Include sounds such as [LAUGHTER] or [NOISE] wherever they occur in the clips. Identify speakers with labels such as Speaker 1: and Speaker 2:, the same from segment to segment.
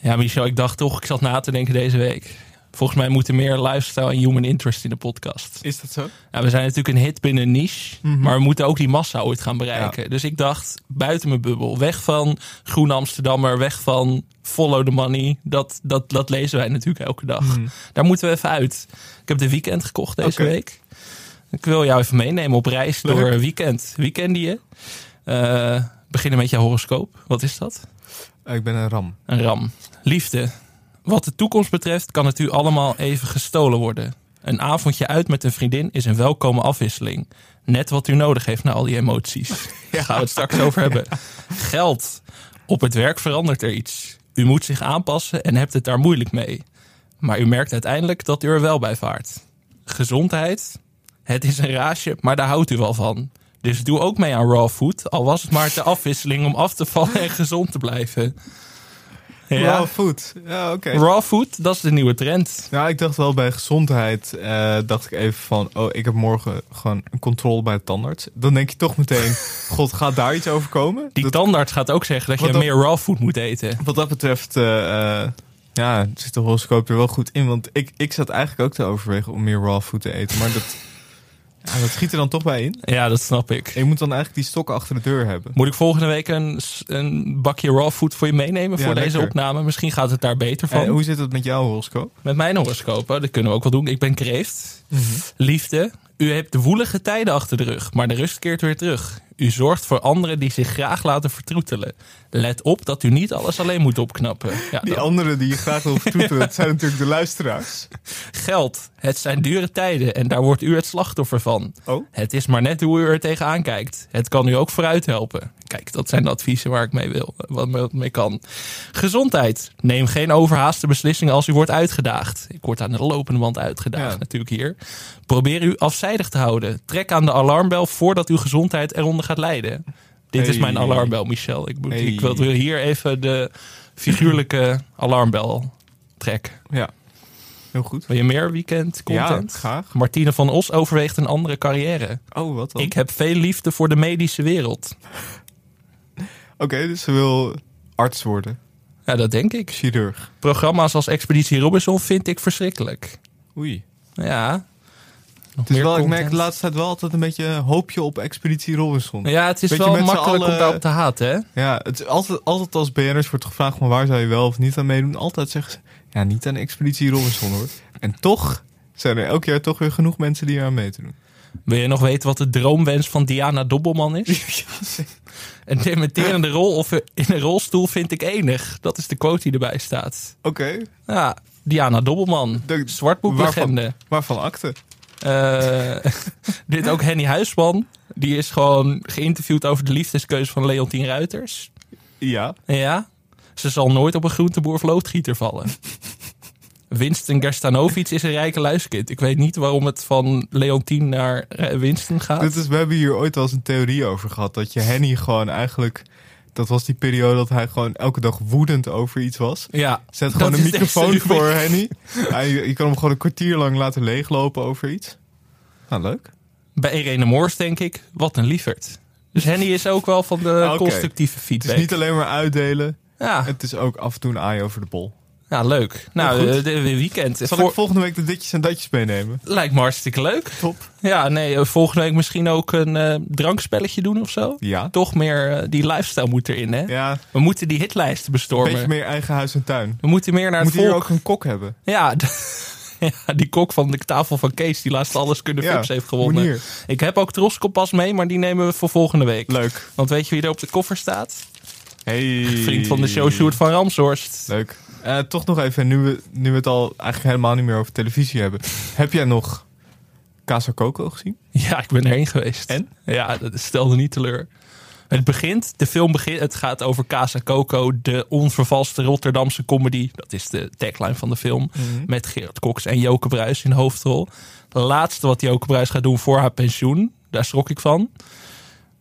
Speaker 1: Ja, Michel, ik dacht toch, ik zat na te denken deze week. Volgens mij moet er meer lifestyle en human interest in de podcast.
Speaker 2: Is dat zo?
Speaker 1: Ja, we zijn natuurlijk een hit binnen een niche,
Speaker 2: Mhm.
Speaker 1: maar we moeten ook die massa ooit gaan bereiken. Dus ik dacht, buiten mijn bubbel, weg van Groen Amsterdammer, weg van follow the money. Dat, dat, dat lezen wij natuurlijk elke dag.
Speaker 2: Mhm.
Speaker 1: Daar moeten we even uit. Ik heb de weekend gekocht deze week. Ik wil jou even meenemen op reis
Speaker 2: Leuk.
Speaker 1: door weekend. Weekendie je. Eh, beginnen met je horoscoop. Wat is dat?
Speaker 2: Eh, ik ben een ram.
Speaker 1: Een ram. Liefde. Wat de toekomst betreft kan het u allemaal even gestolen worden. Een avondje uit met een vriendin is een welkome afwisseling. Net wat u nodig heeft na al die emoties. [LAUGHS] Daar gaan we het straks over hebben. Geld. Op het werk verandert er iets. U moet zich aanpassen en hebt het daar moeilijk mee. Maar u merkt uiteindelijk dat u er wel bij vaart. Gezondheid. Het is een raasje, maar daar houdt u wel van. Dus doe ook mee aan raw food. Al was het maar de afwisseling om af te vallen en gezond te blijven.
Speaker 2: Raw food. Ja, oké.
Speaker 1: Raw food, dat is de nieuwe trend.
Speaker 2: Ja, ik dacht wel bij gezondheid, eh, dacht ik even van, oh, ik heb morgen gewoon een controle bij de tandarts. Dan denk je toch meteen, [LAUGHS] god, gaat daar iets over komen?
Speaker 1: Die
Speaker 2: Dat-
Speaker 1: tandarts gaat ook zeggen dat je
Speaker 2: dat-
Speaker 1: meer raw food moet eten.
Speaker 2: wat dat betreft, eh, eh, ja, zit de horoscoop er wel goed in. Want ik, ik zat eigenlijk ook te overwegen om meer raw food te eten. Maar dat, dat schiet er dan toch bij in.
Speaker 1: Ja, dat snap ik.
Speaker 2: En je moet dan eigenlijk die stok achter de deur hebben.
Speaker 1: Moet ik volgende week een, een bakje raw food voor je meenemen
Speaker 2: Ja,
Speaker 1: voor deze opname? Misschien gaat het daar beter van.
Speaker 2: En hoe zit het met jouw horoscoop?
Speaker 1: Met mijn horoscoop, dat kunnen we ook wel doen. Ik ben kreeft. Liefde. U hebt de woelige tijden achter de rug, maar de rust keert weer terug. U zorgt voor anderen die zich graag laten vertroetelen. Let op dat u niet alles alleen moet opknappen. Ja,
Speaker 2: Die
Speaker 1: dan-
Speaker 2: anderen die je graag wil vertoetelen, dat zijn natuurlijk de luisteraars. [LAUGHS]
Speaker 1: Geld. Het zijn dure tijden en daar wordt u het slachtoffer van.
Speaker 2: Oh?
Speaker 1: Het is maar net hoe u er tegenaan kijkt. Het kan u ook vooruit helpen. Kijk, dat zijn de adviezen waar ik mee wil, wat me- wat mee kan. Gezondheid. Neem geen overhaaste beslissingen als u wordt uitgedaagd. Ik word aan de lopende band uitgedaagd
Speaker 2: Ja.
Speaker 1: natuurlijk hier. Probeer u afzijdig te houden. Trek aan de alarmbel voordat uw gezondheid eronder gaat lijden. Dit is mijn alarmbel, Michel. Ik, moet,
Speaker 2: Hey.
Speaker 1: ik wil hier even de figuurlijke alarmbel trekken.
Speaker 2: Ja, heel goed.
Speaker 1: Wil je meer weekend content?
Speaker 2: Ja, graag.
Speaker 1: Martine van Os overweegt een andere carrière.
Speaker 2: Oh, wat dan?
Speaker 1: Ik heb veel liefde voor de medische wereld. [LAUGHS]
Speaker 2: Oké, dus ze wil arts worden.
Speaker 1: Ja, dat denk ik.
Speaker 2: Chirurg.
Speaker 1: Programma's als Expeditie Robinson vind ik verschrikkelijk.
Speaker 2: Oei.
Speaker 1: Ja. Nog
Speaker 2: Het is wel, ik merk de laatste tijd wel altijd een beetje hoopje op Expeditie Robinson. Ja,
Speaker 1: Ja, het is wel makkelijk om daarop te haten, hè?
Speaker 2: het is altijd, altijd als BN'ers wordt gevraagd van waar zou je wel of niet aan meedoen. Altijd zeggen ze, ja, niet aan Expeditie Robinson hoor. En toch zijn er elk jaar toch weer genoeg mensen die er aan mee te doen.
Speaker 1: Wil je nog weten wat de droomwens van Diana Dobbelman is? [LAUGHS] Een dementerende rol of in een rolstoel vind ik enig. Dat is de quote die erbij staat.
Speaker 2: Oké,
Speaker 1: Ja, Diana Dobbelman.
Speaker 2: De-
Speaker 1: Zwartboeklegende.
Speaker 2: waarvan akte?
Speaker 1: Eh, [LAUGHS] dit ook Henny Huisman. Die is gewoon geïnterviewd over de liefdeskeuze van Leontien Ruiters.
Speaker 2: Ja.
Speaker 1: Ja, ze zal nooit op een groenteboer of loodgieter vallen. Winston Gerstanovic is een rijke luiskind. Ik weet niet waarom het van Leontien naar eh, Winston gaat.
Speaker 2: Dit is, we hebben hier ooit al eens een theorie over gehad. Dat je Henny gewoon eigenlijk... Dat was die periode dat hij gewoon elke dag woedend over iets was.
Speaker 1: Ja,
Speaker 2: Zet gewoon een microfoon voor. Henny. Ja, je, je kan hem gewoon een kwartier lang laten leeglopen over iets. Nou, leuk.
Speaker 1: Bij Irene Moors denk ik, wat een lieverd. Dus Henny is ook wel van de [LAUGHS] constructieve
Speaker 2: Het
Speaker 1: feedback.
Speaker 2: is niet alleen maar uitdelen.
Speaker 1: ja,
Speaker 2: Het is ook af en toe een aai over de bol.
Speaker 1: Ja, leuk. Nou, eh, de, weekend.
Speaker 2: Zal
Speaker 1: Voor-
Speaker 2: ik volgende week de ditjes en datjes meenemen?
Speaker 1: Lijkt me hartstikke leuk.
Speaker 2: Top.
Speaker 1: Ja, nee, eh, volgende week misschien ook een eh, drankspelletje doen of zo.
Speaker 2: Ja.
Speaker 1: Toch meer, die lifestyle moet erin, hè?
Speaker 2: Ja,
Speaker 1: We moeten die hitlijsten bestormen.
Speaker 2: beetje meer eigen huis en tuin.
Speaker 1: We moeten meer naar
Speaker 2: We
Speaker 1: het
Speaker 2: moeten hier
Speaker 1: volk.
Speaker 2: ook een kok hebben.
Speaker 1: Ja, [LAUGHS] ja, die kok van de tafel van Kees, die laatst alles kunnen
Speaker 2: Ja,
Speaker 1: Vips heeft gewonnen. Ik heb ook Troskompas mee, maar die nemen we voor volgende week.
Speaker 2: Leuk.
Speaker 1: Want weet je wie er op de koffer staat?
Speaker 2: Hey.
Speaker 1: Vriend van de show, Sjoerd van Ramshorst.
Speaker 2: Leuk. Eh, toch nog even, nu we, nu we het al eigenlijk helemaal niet meer over televisie hebben. Heb jij nog Casa Coco gezien?
Speaker 1: Ja, ik ben erheen geweest.
Speaker 2: En?
Speaker 1: Ja, dat stelde niet teleur. Het begint, de film begint, het gaat over Casa Coco, de onvervalste Rotterdamse comedy. Dat is de tagline van de film. Met Gerard Cox en Joke Bruis in de hoofdrol. Het laatste wat Joke Bruis gaat doen voor haar pensioen, daar schrok ik van.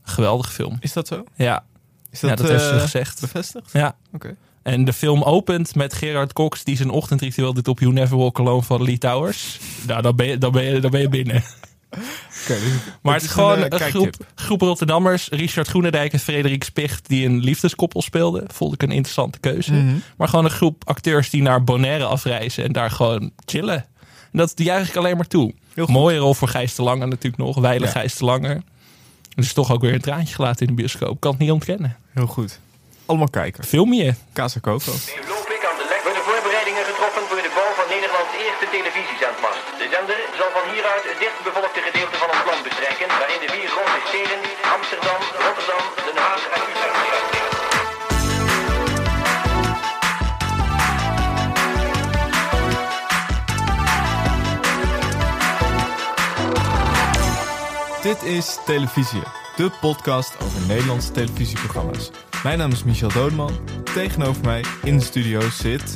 Speaker 1: Geweldige film.
Speaker 2: Is dat zo?
Speaker 1: Ja,
Speaker 2: Is
Speaker 1: ja, dat heeft ze
Speaker 2: eh,
Speaker 1: gezegd.
Speaker 2: Bevestigd?
Speaker 1: Ja.
Speaker 2: Oké.
Speaker 1: En de film opent met Gerard Cox die zijn ochtendritueel doet op You Never Walk Alone van Lee Towers. Nou, dan ben je, dan ben je, dan ben je binnen.
Speaker 2: Oké, dus
Speaker 1: Maar het is gewoon
Speaker 2: een,
Speaker 1: een,
Speaker 2: eh,
Speaker 1: groep, groep Rotterdammers. Richard Groenendijk en Frederik Spicht die een liefdeskoppel speelden. Vond ik een interessante keuze.
Speaker 2: Mhm.
Speaker 1: Maar gewoon een groep acteurs die naar Bonaire afreizen en daar gewoon chillen. En dat juich ik alleen maar toe. Mooie rol voor Gijs de Lange natuurlijk nog. Weilig
Speaker 2: Ja.
Speaker 1: Gijs de Lange. Dus toch ook weer een traantje gelaten in de bioscoop. Kan het niet ontkennen.
Speaker 2: Heel goed. Allemaal kijken.
Speaker 1: Film je.
Speaker 2: Casa Coco.
Speaker 3: Loopik aan de lek worden voorbereidingen getroffen voor de bouw van Nederlands eerste televisiezendmast. De zender zal van hieruit het dichtbevolkte gedeelte van ons land bestrijken, waarin de vier grote steden Amsterdam, Rotterdam, Den Haag en Utrecht.
Speaker 2: Dit is Televisie, de podcast over Nederlandse televisieprogramma's. Mijn naam is Michel Doodman. Tegenover mij in de studio zit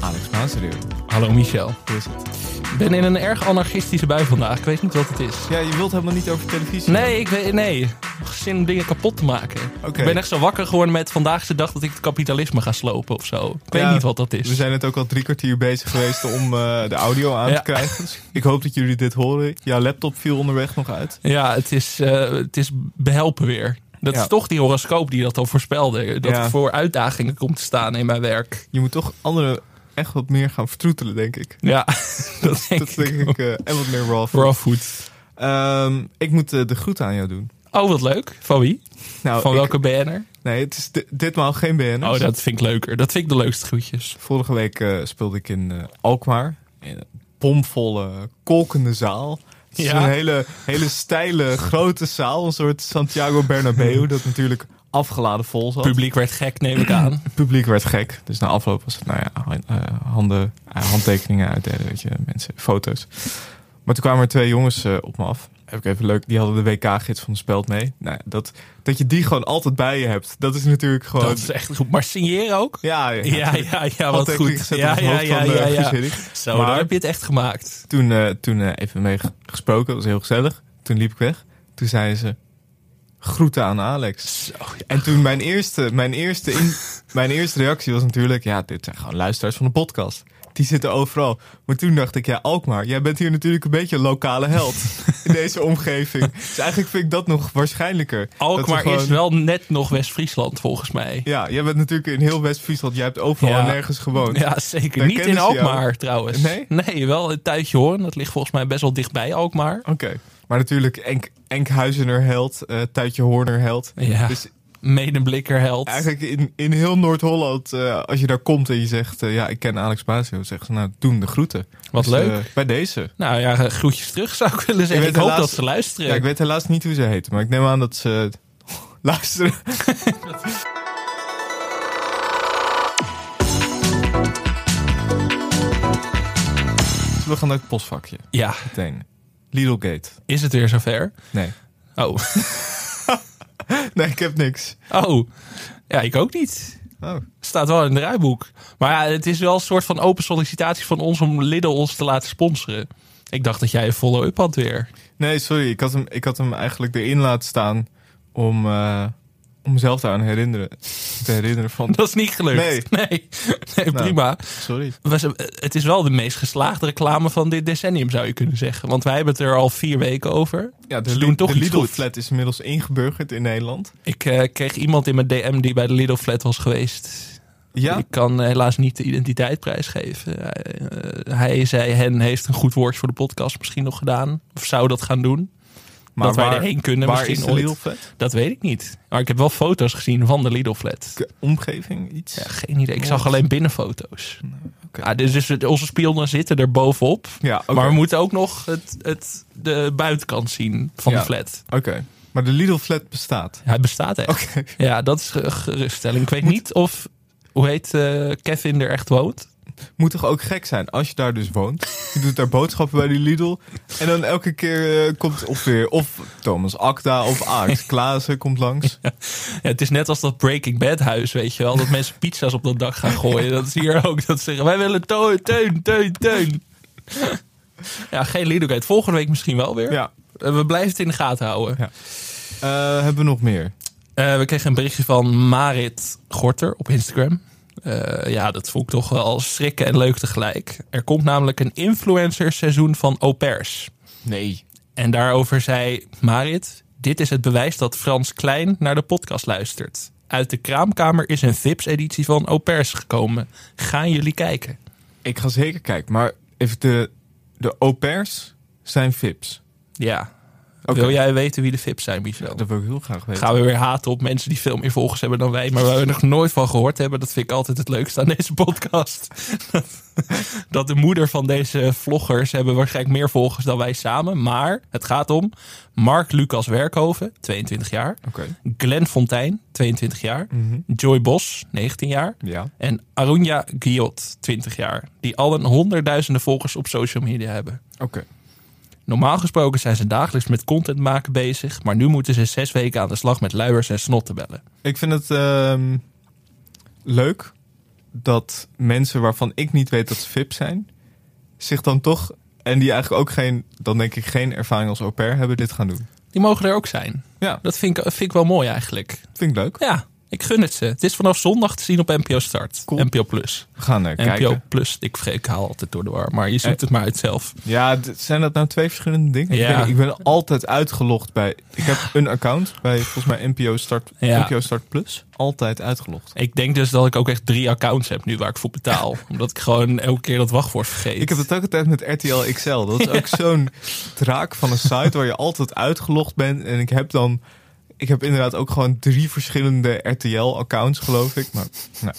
Speaker 2: Alex Maasreel.
Speaker 1: Hallo Michel.
Speaker 2: Hoe is het?
Speaker 1: Ik ben in een erg anarchistische bui vandaag. Ik weet niet wat het is.
Speaker 2: Ja, je wilt helemaal niet over televisie.
Speaker 1: Nee, ik weet, nee. Zin om dingen kapot te maken.
Speaker 2: Oké.
Speaker 1: Ik ben echt zo wakker geworden met vandaag is de dag dat ik het kapitalisme ga slopen of zo. Ik weet niet wat dat is.
Speaker 2: We zijn het ook al drie kwartier bezig geweest om eh, de audio aan
Speaker 1: Ja.
Speaker 2: te krijgen. Dus ik hoop dat jullie dit horen. Jouw laptop viel onderweg nog uit.
Speaker 1: Ja, het is, eh, het is behelpen weer. Dat
Speaker 2: Ja.
Speaker 1: is toch die horoscoop die dat al voorspelde. Dat
Speaker 2: Ja.
Speaker 1: er voor uitdagingen komt te staan in mijn werk.
Speaker 2: Je moet toch anderen echt wat meer gaan vertroetelen, denk ik.
Speaker 1: Ja, [LAUGHS] dat denk
Speaker 2: Dat denk
Speaker 1: ik
Speaker 2: ik. eh, en wat meer raw food.
Speaker 1: Raw food.
Speaker 2: Ehm, ik moet eh, de groeten aan jou doen.
Speaker 1: Oh, wat leuk. Van wie?
Speaker 2: Nou,
Speaker 1: Van
Speaker 2: ik-
Speaker 1: welke BN'er?
Speaker 2: Nee, het is di- ditmaal geen BN'ers.
Speaker 1: Oh, dat vind ik leuker. Dat vind ik de leukste groetjes.
Speaker 2: Vorige week eh, speelde ik in Alkmaar. In een bomvolle, kolkende zaal. Het is
Speaker 1: Ja.
Speaker 2: een hele, hele steile, grote zaal. Een soort Santiago Bernabeu. [LAUGHS] dat natuurlijk afgeladen vol zat.
Speaker 1: Publiek werd gek, neem ik aan.
Speaker 2: Het [CLEARS THROAT] publiek werd gek. Dus na afloop was het, nou ja, eh, handen, eh, handtekeningen uitdelen, weet je, mensen, foto's. Maar toen kwamen er twee jongens eh, op me af. Heb ik even leuk, die hadden de WK-gids van de speld mee. Nou, ja, dat, dat je die gewoon altijd bij je hebt, dat is natuurlijk gewoon...
Speaker 1: Dat is echt goed. Maar ook?
Speaker 2: ja, ja,
Speaker 1: Ja, ja, ja, wat goed. Ja, ja, ja, ja, ja.
Speaker 2: Guus Hiddink.
Speaker 1: Zo, heb je het echt gemaakt.
Speaker 2: Toen, eh, toen eh, even mee gesproken, dat was heel gezellig. Toen liep ik weg. Toen zei ze, groeten aan Alex.
Speaker 1: Zo, ja.
Speaker 2: En toen mijn eerste, mijn, eerste in, mijn eerste reactie was natuurlijk... Ja, dit zijn gewoon luisteraars van de podcast. Die zitten overal. Maar toen dacht ik, ja, Alkmaar, jij bent hier natuurlijk een beetje een lokale held. in deze omgeving. [LAUGHS] Dus eigenlijk vind ik dat nog waarschijnlijker.
Speaker 1: Alkmaar
Speaker 2: we gewoon-
Speaker 1: is wel net nog West-Friesland, volgens mij.
Speaker 2: Ja, jij bent natuurlijk in heel West-Friesland. Jij hebt overal
Speaker 1: Ja.
Speaker 2: en nergens gewoond.
Speaker 1: Ja, zeker.
Speaker 2: Daar
Speaker 1: Niet in
Speaker 2: jou.
Speaker 1: Alkmaar, trouwens.
Speaker 2: Nee?
Speaker 1: Nee, wel een tuitje hoor. Dat ligt volgens mij best wel dichtbij Alkmaar.
Speaker 2: Oké. Maar natuurlijk Enk, Enkhuizener held, eh Tuitje Horner held.
Speaker 1: Ja,
Speaker 2: Dus
Speaker 1: medeblikkerheld. held.
Speaker 2: Eigenlijk in, in heel Noord-Holland, eh, als je daar komt en je zegt, eh, ja, ik ken Alex Basio, zeggen ze, nou, doen de groeten.
Speaker 1: Wat
Speaker 2: Dus,
Speaker 1: leuk.
Speaker 2: eh, bij deze.
Speaker 1: Nou ja, groetjes terug zou ik willen zeggen. Ik hoop
Speaker 2: helaas-
Speaker 1: dat ze luisteren.
Speaker 2: Ja, ik weet helaas niet hoe ze heet, maar ik neem aan dat ze [LAUGHS] luisteren. [LAUGHS] We gaan naar het postvakje,
Speaker 1: Ja,
Speaker 2: meteen. Lidl Gate.
Speaker 1: is het weer zover?
Speaker 2: Nee.
Speaker 1: Oh. [LAUGHS] [LAUGHS]
Speaker 2: Nee, ik heb niks.
Speaker 1: Oh. Ja, ik ook niet.
Speaker 2: Oh.
Speaker 1: Staat wel in het rijboek. Maar ja, het is wel een soort van open sollicitatie van ons om Lidl ons te laten sponsoren. Ik dacht dat jij een follow-up had weer.
Speaker 2: Nee, sorry. Ik had hem, ik had hem eigenlijk erin laten staan om, eh, om mezelf daaraan herinneren, te herinneren van... [LAUGHS]
Speaker 1: Dat is niet gelukt.
Speaker 2: Nee. [LAUGHS]
Speaker 1: Nee, nee, prima.
Speaker 2: Sorry.
Speaker 1: Was- Het is wel de meest geslaagde reclame van dit decennium, zou je kunnen zeggen. Want wij hebben het er al vier weken over.
Speaker 2: Ja, de,
Speaker 1: doen toch
Speaker 2: de
Speaker 1: iets goed.
Speaker 2: Lidl-flat is inmiddels ingeburgerd in Nederland.
Speaker 1: Ik eh, kreeg iemand in mijn DM die bij de Lidl Flat was geweest.
Speaker 2: Ja?
Speaker 1: Ik kan eh, helaas niet de identiteit prijsgeven. Hij, eh, hij zei, hen heeft een goed woordje voor de podcast misschien nog gedaan. Of zou dat gaan doen.
Speaker 2: Maar
Speaker 1: dat wij
Speaker 2: waar-
Speaker 1: erheen kunnen
Speaker 2: Waar
Speaker 1: misschien
Speaker 2: is de
Speaker 1: ooit.
Speaker 2: Lidl-flat?
Speaker 1: Dat weet ik niet. Maar ik heb wel foto's gezien van de Lidl Flat.
Speaker 2: K- Omgeving, iets?
Speaker 1: Ja, geen idee. Ik zag alleen binnenfoto's.
Speaker 2: oké.
Speaker 1: Ja, dus, dus onze spionnen zitten er bovenop.
Speaker 2: Ja.
Speaker 1: Maar we moeten ook nog het, het, de buitenkant zien van
Speaker 2: Ja.
Speaker 1: de flat.
Speaker 2: Oké. Maar de Lidl-flat bestaat.
Speaker 1: Hij bestaat echt. Ja, dat is ge- geruststelling. Ik weet niet of, hoe heet eh, Kevin er echt woont.
Speaker 2: Moet toch ook gek zijn als je daar dus woont. Je doet daar boodschappen bij die Lidl. En dan elke keer eh, komt of weer of Thomas Akda of Aart Klaassen komt langs.
Speaker 1: Ja, het is net als dat Breaking Bad huis, weet je wel. Dat mensen pizza's op dat dak gaan gooien. Dat is hier ook. Dat ze zeggen, wij willen teun, teun, teun, teun. Ja, geen Lidl-gate. Volgende week misschien wel weer.
Speaker 2: Ja.
Speaker 1: Eh, We blijven het in de gaten houden.
Speaker 2: Ja. Eh, hebben we nog meer?
Speaker 1: We kregen een berichtje van Marit Gorter op Instagram. Eh, ja, dat vond ik toch wel schrikken en leuk tegelijk. Er komt namelijk een influencer seizoen van au pairs.
Speaker 2: Nee.
Speaker 1: En daarover zei Marit: Dit is het bewijs dat Frans Klein naar de podcast luistert. Uit de kraamkamer is een VIPS-editie van Au Pairs gekomen. Gaan jullie kijken?
Speaker 2: Ik ga zeker kijken, maar even de, de au pairs zijn VIPs.
Speaker 1: Ja. Wil jij weten wie de VIPs zijn, Michel?
Speaker 2: Dat wil ik heel graag weten.
Speaker 1: Gaan we weer haten op mensen die veel meer volgers hebben dan wij, maar waar we nog nooit van gehoord hebben. Dat vind ik altijd het leukste aan deze podcast. [LAUGHS] dat de moeder van deze vloggers hebben waarschijnlijk meer volgers dan wij samen. Maar het gaat om Mark Lucas Werkhoven, 22 jaar.
Speaker 2: Oké.
Speaker 1: Glenn Fontijn, 22 jaar.
Speaker 2: Mhm.
Speaker 1: Joy Bos, 19 jaar.
Speaker 2: Ja.
Speaker 1: En Arunya Guillot, 20 jaar. Die allen honderdduizenden volgers op social media hebben.
Speaker 2: Oké.
Speaker 1: Normaal gesproken zijn ze dagelijks met content maken bezig. Maar nu moeten ze zes weken aan de slag met luiers en snottenbellen.
Speaker 2: Ik vind het ehm, leuk dat mensen waarvan ik niet weet dat ze VIP zijn, zich dan toch, en die eigenlijk ook geen, dan denk ik geen ervaring als au pair hebben, dit gaan doen.
Speaker 1: Die mogen er ook zijn.
Speaker 2: Ja,
Speaker 1: Dat vind ik, vind ik wel mooi eigenlijk.
Speaker 2: vind ik leuk.
Speaker 1: Ja, ik gun het ze. Het is vanaf zondag te zien op NPO Start.
Speaker 2: Cool.
Speaker 1: NPO Plus.
Speaker 2: We gaan er
Speaker 1: NPO
Speaker 2: kijken.
Speaker 1: Plus. Ik, ik haal altijd door de war. Maar je zoekt
Speaker 2: Eh.
Speaker 1: het maar uit zelf.
Speaker 2: Ja, zijn dat nou twee verschillende dingen? Ik,
Speaker 1: Ja.
Speaker 2: weet niet, ik ben altijd uitgelogd bij. Ik heb een account bij volgens mij NPO Start,
Speaker 1: Ja.
Speaker 2: NPO Start Plus. Altijd uitgelogd.
Speaker 1: Ik denk dus dat ik ook echt drie accounts heb nu waar ik voor betaal. [LAUGHS] omdat ik gewoon elke keer dat wachtwoord vergeet.
Speaker 2: Ik heb het ook altijd met RTL XL. Dat is [LAUGHS] ook zo'n draak van een site waar je altijd uitgelogd bent. En ik heb dan. Ik heb inderdaad ook gewoon drie verschillende RTL-accounts, geloof ik. Maar, nou,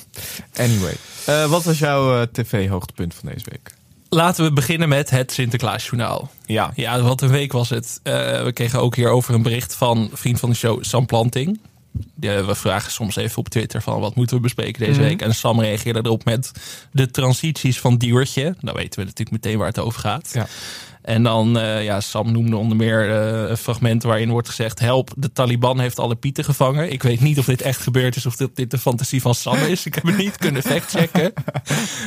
Speaker 2: anyway. Eh, wat was jouw eh, tv-hoogtepunt van deze week?
Speaker 1: Laten we beginnen met het Sinterklaasjournaal.
Speaker 2: Ja.
Speaker 1: Ja, wat een week was het. Eh, we kregen ook hierover een bericht van vriend van de show, Sam Planting. Die, we vragen soms even op Twitter van wat moeten we bespreken deze
Speaker 2: Mhm.
Speaker 1: week. En Sam reageerde erop met de transities van Diewertje. Dan weten we natuurlijk meteen waar het over gaat.
Speaker 2: Ja.
Speaker 1: En dan, eh, ja, Sam noemde onder meer eh, een fragment waarin wordt gezegd... help, de Taliban heeft alle pieten gevangen. Ik weet niet of dit echt gebeurd is of dit, dit de fantasie van Sam is. Ik heb het niet kunnen factchecken.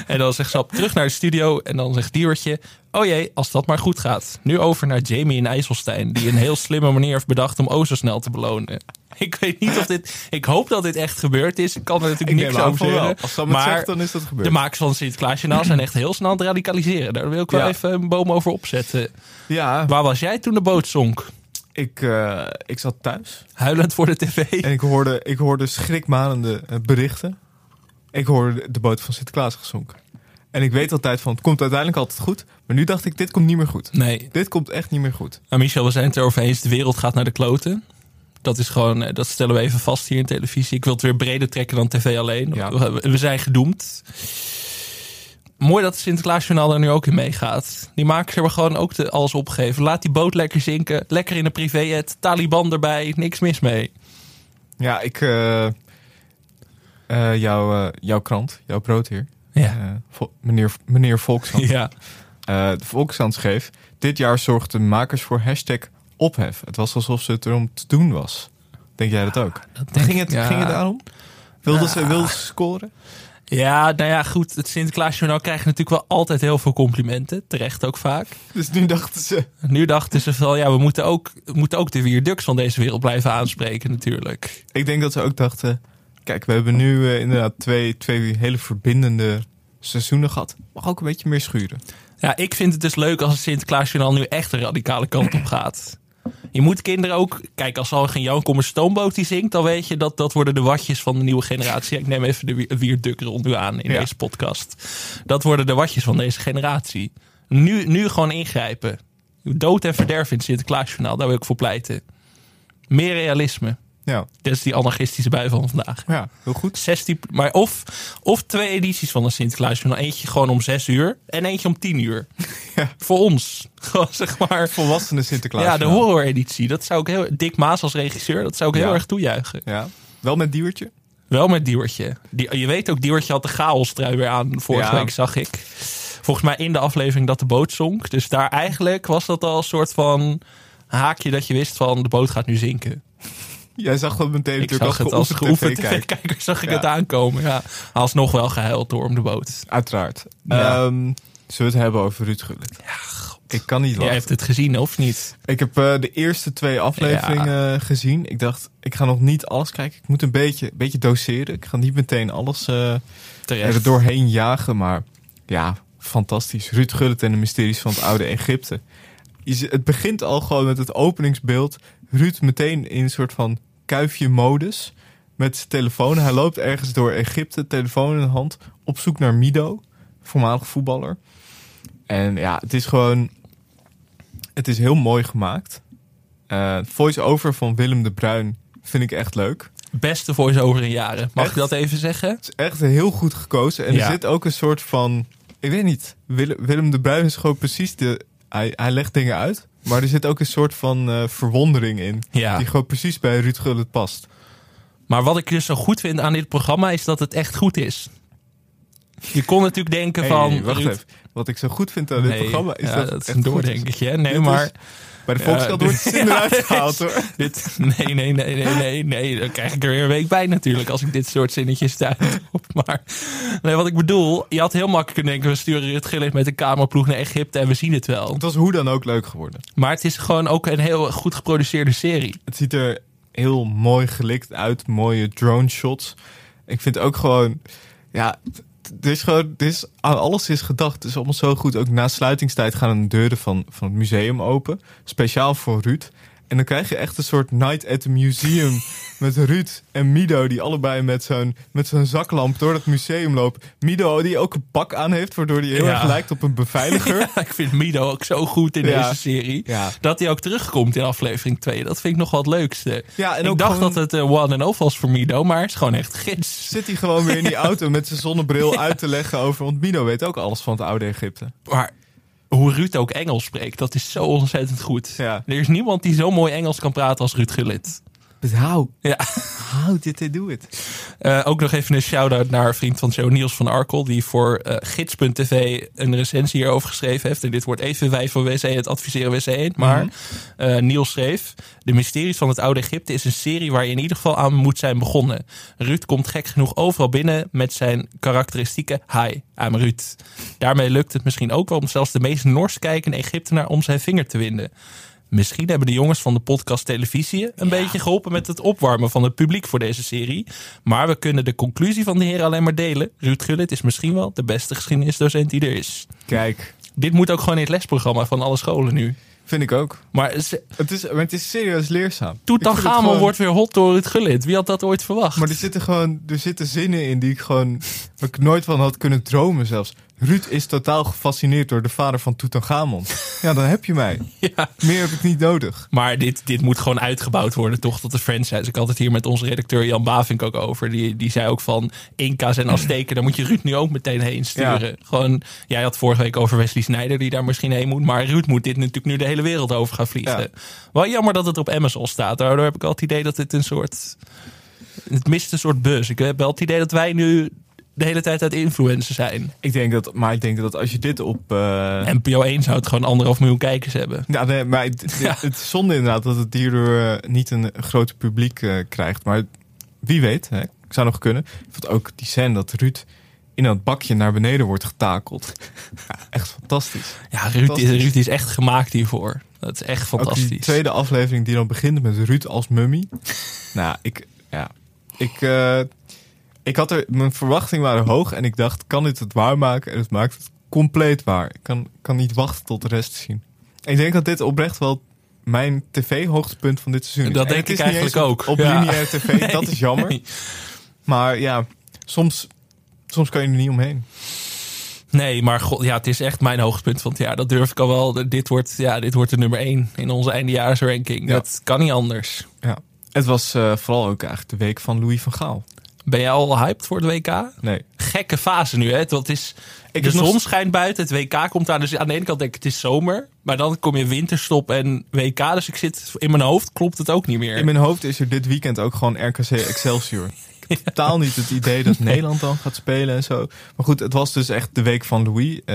Speaker 1: En dan zegt Sam terug naar de studio en dan zegt Diewertje... oh jee, als dat maar goed gaat. Nu over naar Jamie in IJsselstein... die een heel slimme manier heeft bedacht om O zo snel te belonen. [LAUGHS] Ik weet niet of dit... Ik hoop dat dit echt gebeurd is. Ik kan er natuurlijk
Speaker 2: Ik
Speaker 1: niks over zeggen.
Speaker 2: Als het
Speaker 1: Maar
Speaker 2: zegt, dan is dat gebeurd.
Speaker 1: de makers van Sinterklaasjournaal zijn echt heel snel aan het radicaliseren. Daar wil ik wel
Speaker 2: Ja.
Speaker 1: even een boom over opzetten.
Speaker 2: Ja,
Speaker 1: Waar was jij toen de boot zonk?
Speaker 2: ik, eh, ik zat thuis.
Speaker 1: Huilend voor de tv.
Speaker 2: En ik hoorde, ik hoorde schrikmanende eh, berichten. Ik hoorde de boot van Sinterklaas gezonken. En ik weet altijd van, het komt uiteindelijk altijd goed. Maar nu dacht ik, dit komt niet meer goed.
Speaker 1: Nee.
Speaker 2: Dit komt echt niet meer goed.
Speaker 1: Nou, Michel, we zijn het erover eens. De wereld gaat naar de kloten. Dat is gewoon, eh, dat stellen we even vast hier in televisie. Ik wil het weer breder trekken dan tv alleen.
Speaker 2: Ja.
Speaker 1: We, we zijn gedoemd. Mooi dat het Sinterklaasjournaal er nu ook in meegaat. Die makers hebben gewoon ook de, alles opgegeven. Laat die boot lekker zinken. Lekker in een privéjet. Taliban erbij. Niks mis mee.
Speaker 2: Ja, ik... eh, eh, jouw, jouw krant, jouw broodheer.
Speaker 1: Ja.
Speaker 2: meneer, meneer Volkshand. [LAUGHS]
Speaker 1: Ja.
Speaker 2: De Volkshand schreef... Dit jaar zorgden de makers voor hashtag ophef. Het was alsof ze het erom te doen was. Denk jij dat ook?
Speaker 1: denk
Speaker 2: ging, het,
Speaker 1: ja.
Speaker 2: ging het daarom? Wilden ze, wilden ze scoren?
Speaker 1: Ja, nou ja, goed. Het Sinterklaasjournaal krijgt natuurlijk wel altijd heel veel complimenten. Terecht ook vaak.
Speaker 2: Dus nu dachten ze...
Speaker 1: Nu dachten ze van, ja, we moeten ook, we moeten ook de Wierdux van deze wereld blijven aanspreken natuurlijk.
Speaker 2: Ik denk dat ze ook dachten... Kijk, we hebben nu eh, inderdaad twee, twee hele verbindende seizoenen gehad. Mag ook een beetje meer schuren.
Speaker 1: Ja, ik vind het dus leuk als het Sinterklaasjournaal nu echt de radicale kant op gaat. Je moet kinderen ook... Kijk, als al geen Jan Kommer Stoomboot die zingt... dan weet je dat dat worden de watjes van de nieuwe generatie. Ik neem even de Wier- Wierduk nu aan in
Speaker 2: Ja.
Speaker 1: deze podcast. Dat worden de watjes van deze generatie. Nu, nu gewoon ingrijpen. Dood en verderf in het Sinterklaasjournaal. Daar wil ik voor pleiten. Meer realisme.
Speaker 2: Ja,
Speaker 1: Dat is die anarchistische bui van vandaag.
Speaker 2: ja heel goed.
Speaker 1: 16, maar of, of twee edities van een Sinterklaasjournaal. Eentje gewoon om 6 uur en eentje om 10 uur. [LAUGHS]
Speaker 2: Ja.
Speaker 1: Voor ons. [LAUGHS] Gewoon zeg maar.
Speaker 2: Volwassenen Sinterklaas.
Speaker 1: Ja, de horror editie. Dat zou ik heel. Dick Maas als regisseur, dat zou ik heel erg toejuichen.
Speaker 2: Ja, wel met diewertje.
Speaker 1: Wel met Diewertje. Die, je weet ook, Diewertje had de chaos trui weer aan. Vorige
Speaker 2: Ja.
Speaker 1: week zag ik. Volgens mij in de aflevering dat de boot zonk. Dus daar eigenlijk was dat al een soort van haakje dat je wist van de boot gaat nu zinken.
Speaker 2: Jij zag dat meteen
Speaker 1: Ik
Speaker 2: natuurlijk
Speaker 1: zag het als
Speaker 2: geoefend tv-kijker
Speaker 1: zag ik
Speaker 2: Ja.
Speaker 1: het aankomen. Ja, alsnog wel gehuild door om de boot.
Speaker 2: Uiteraard.
Speaker 1: Ja.
Speaker 2: Ehm, zullen we het hebben over Ruud Gullit?
Speaker 1: Ja.
Speaker 2: Ik kan niet
Speaker 1: Jij
Speaker 2: wachten.
Speaker 1: hebt het gezien, of niet?
Speaker 2: Ik heb eh, de eerste twee afleveringen gezien. Ik dacht, ik ga nog niet alles kijken. Ik moet een beetje, beetje doseren. Ik ga niet meteen alles
Speaker 1: Terecht.
Speaker 2: er doorheen jagen. Maar ja, fantastisch. Ruud Gullit en de mysteries van het oude Egypte. het begint al gewoon met het openingsbeeld. Ruud meteen in een soort van kuifje-modus. Met zijn telefoon. Hij loopt ergens door Egypte, telefoon in de hand. Op zoek naar Mido, voormalig voetballer. En ja, het is gewoon... Het is heel mooi gemaakt. Eh Voice-over van Willem de Bruin vind ik echt leuk.
Speaker 1: Beste voice-over in jaren. Mag
Speaker 2: Echt?
Speaker 1: ik dat even zeggen?
Speaker 2: Het is echt heel goed gekozen. En
Speaker 1: Ja.
Speaker 2: er zit ook een soort van... Ik weet niet. Willem, Willem de Bruin is gewoon precies de... Hij, hij legt dingen uit. Maar er zit ook een soort van eh, verwondering in.
Speaker 1: Ja.
Speaker 2: Die gewoon precies bij Ruud Gullit past.
Speaker 1: Maar wat ik dus zo goed vind aan dit programma is dat het echt goed is. Je kon natuurlijk denken
Speaker 2: Hey,
Speaker 1: van...
Speaker 2: wacht
Speaker 1: Ruud-
Speaker 2: even. Wat ik zo goed vind aan dit
Speaker 1: Nee,
Speaker 2: programma is
Speaker 1: ja,
Speaker 2: dat,
Speaker 1: dat
Speaker 2: het
Speaker 1: is een doordenkertje. hè? Nee,
Speaker 2: Dit
Speaker 1: maar...
Speaker 2: is- Bij de Volkskrant wordt het eruit [LAUGHS] gehaald hoor.
Speaker 1: Dit, nee, nee, nee, nee, nee, nee. Dan krijg ik er weer een week bij natuurlijk als ik dit soort zinnetjes [LAUGHS] op. Maar nee, wat ik bedoel, je had heel makkelijk kunnen denken... we sturen het Gillis met een cameraploeg naar Egypte en we zien het wel.
Speaker 2: Het was hoe dan ook leuk geworden.
Speaker 1: Maar het is gewoon ook een heel goed geproduceerde serie.
Speaker 2: Het ziet er heel mooi gelikt uit. Mooie drone shots. Ik vind ook gewoon... Ja, het is gewoon... Is, aan alles is gedacht. Het is allemaal zo goed. Ook na sluitingstijd gaan de deuren van, van het museum open. Speciaal voor Ruud. En dan krijg je echt een soort night at the museum... [LAUGHS] met Ruud en Mido... die allebei met zo'n met zo'n zaklamp door het museum lopen. Mido die ook een pak aan heeft... waardoor hij heel
Speaker 1: Ja.
Speaker 2: erg lijkt op een beveiliger. [LAUGHS]
Speaker 1: ik vind Mido ook zo goed in
Speaker 2: Ja.
Speaker 1: deze serie. Dat hij ook terugkomt in aflevering 2. Dat vind ik nog wel het leukste.
Speaker 2: Ja, en
Speaker 1: ik dacht
Speaker 2: gewoon-
Speaker 1: dat het een one and off was voor Mido, maar het is gewoon echt gids.
Speaker 2: zit hij gewoon weer in die [LAUGHS] auto met zijn zonnebril uit te leggen over. Want Mino weet ook alles van het oude Egypte.
Speaker 1: Maar hoe Ruud ook Engels spreekt, dat is zo ontzettend goed.
Speaker 2: Ja.
Speaker 1: Er is niemand die zo mooi Engels kan praten als Ruud Gullit.
Speaker 2: But how?
Speaker 1: Ja.
Speaker 2: How did they do it?
Speaker 1: Eh, ook nog even een shout-out naar vriend van show Niels van Arkel... die voor eh, gids.tv een recensie hierover geschreven heeft. En dit wordt even wij van WC het adviseren WC 1. Maar
Speaker 2: Mhm.
Speaker 1: eh, Niels schreef... De mysteries van het oude Egypte is een serie waar je in ieder geval aan moet zijn begonnen. Ruud komt gek genoeg overal binnen met zijn karakteristieke... Hi, I'm Ruud. Daarmee lukt het misschien ook wel om zelfs de meest nors kijkende Egyptenaar om zijn vinger te winden. Misschien hebben de jongens van de podcast Televisie een beetje geholpen met het opwarmen van het publiek voor deze serie. Maar we kunnen de conclusie van de heren alleen maar delen. Ruud Gullit is misschien wel de beste geschiedenisdocent die er is.
Speaker 2: Kijk,
Speaker 1: Dit moet ook gewoon in het lesprogramma van alle scholen nu.
Speaker 2: vind ik ook.
Speaker 1: Maar ze-
Speaker 2: Het is, maar het is serieus leerzaam. Het
Speaker 1: Tutankhamon
Speaker 2: gewoon-
Speaker 1: wordt weer hot door Ruud Gullit. Wie had dat ooit verwacht?
Speaker 2: Maar er zitten gewoon er zitten zinnen in die ik gewoon waar ik nooit van had kunnen dromen zelfs. Ruud is totaal gefascineerd door de vader van Tutankhamon. [LAUGHS] Ja, dan heb je mij.
Speaker 1: Ja.
Speaker 2: Meer heb ik niet nodig.
Speaker 1: Maar dit, dit moet gewoon uitgebouwd worden, toch? Tot de franchise. Ik had het hier met onze redacteur Jan Bavink ook over. Die, die zei ook van Inca's en Azteken, daar moet je Ruud nu ook meteen heen sturen.
Speaker 2: Ja.
Speaker 1: Gewoon, jij had vorige week over Wesley Sneijder, die daar misschien heen moet. Maar Ruud moet dit natuurlijk nu de hele wereld over gaan vliegen.
Speaker 2: Ja.
Speaker 1: Wel jammer dat het op Amazon staat. Daardoor heb ik al het idee dat dit een soort... Het mist een soort buzz. Ik heb wel het idee dat wij nu de hele tijd uit influencer zijn.
Speaker 2: Ik denk dat, maar ik denk dat als je dit op. eh,
Speaker 1: NPO 1 zou het gewoon anderhalf miljoen kijkers hebben.
Speaker 2: Ja, nee, maar het, [LAUGHS] het-
Speaker 1: Ja.
Speaker 2: het is zonde inderdaad dat het hierdoor eh, niet een groter publiek eh, krijgt. Maar wie weet, hè, ik zou nog kunnen. Ik vond ook die scène dat Ruud in dat bakje naar beneden wordt getakeld. [LAUGHS] Ja, echt fantastisch.
Speaker 1: Ja, Ruud is. Ruud is echt gemaakt hiervoor. Dat is echt
Speaker 2: Ook
Speaker 1: fantastisch.
Speaker 2: die tweede aflevering die dan begint met Ruud als mummy. [LAUGHS] nou, ik, ja, ik, ik had er, mijn verwachtingen waren hoog en ik dacht, kan dit het waarmaken? En het maakt het compleet waar. Ik kan, kan niet wachten tot de rest te zien. Ik denk dat dit oprecht wel mijn tv-hoogtepunt van dit seizoen is.
Speaker 1: Dat
Speaker 2: En
Speaker 1: denk ik eigenlijk ook.
Speaker 2: Op,
Speaker 1: Ja.
Speaker 2: lineaire tv, [LAUGHS] dat is jammer.
Speaker 1: Nee.
Speaker 2: Maar ja, soms, soms kan je er niet omheen.
Speaker 1: Nee, maar god, ja, het is echt mijn hoogtepunt van het jaar. Dat durf ik al wel. Dit wordt, ja, dit wordt de nummer 1 in onze eindejaarsranking.
Speaker 2: Ja.
Speaker 1: Dat kan niet anders.
Speaker 2: Ja. Het was eh, vooral ook eigenlijk de week van Louis van Gaal.
Speaker 1: Ben je al hyped voor het WK?
Speaker 2: Nee.
Speaker 1: Gekke fase nu, hè? Want het is,
Speaker 2: Ik
Speaker 1: de
Speaker 2: nog-
Speaker 1: zon schijnt buiten, het WK komt aan. Dus aan de ene kant denk ik, het is zomer. Maar dan kom je winterstop en WK. Dus ik zit in mijn hoofd, klopt het ook niet meer.
Speaker 2: In mijn hoofd is er dit weekend ook gewoon RKC Excelsior. [LAUGHS] Ik heb totaal niet het idee dat Nederland dan gaat spelen en zo. Maar goed, het was dus echt de week van Louis. Eh,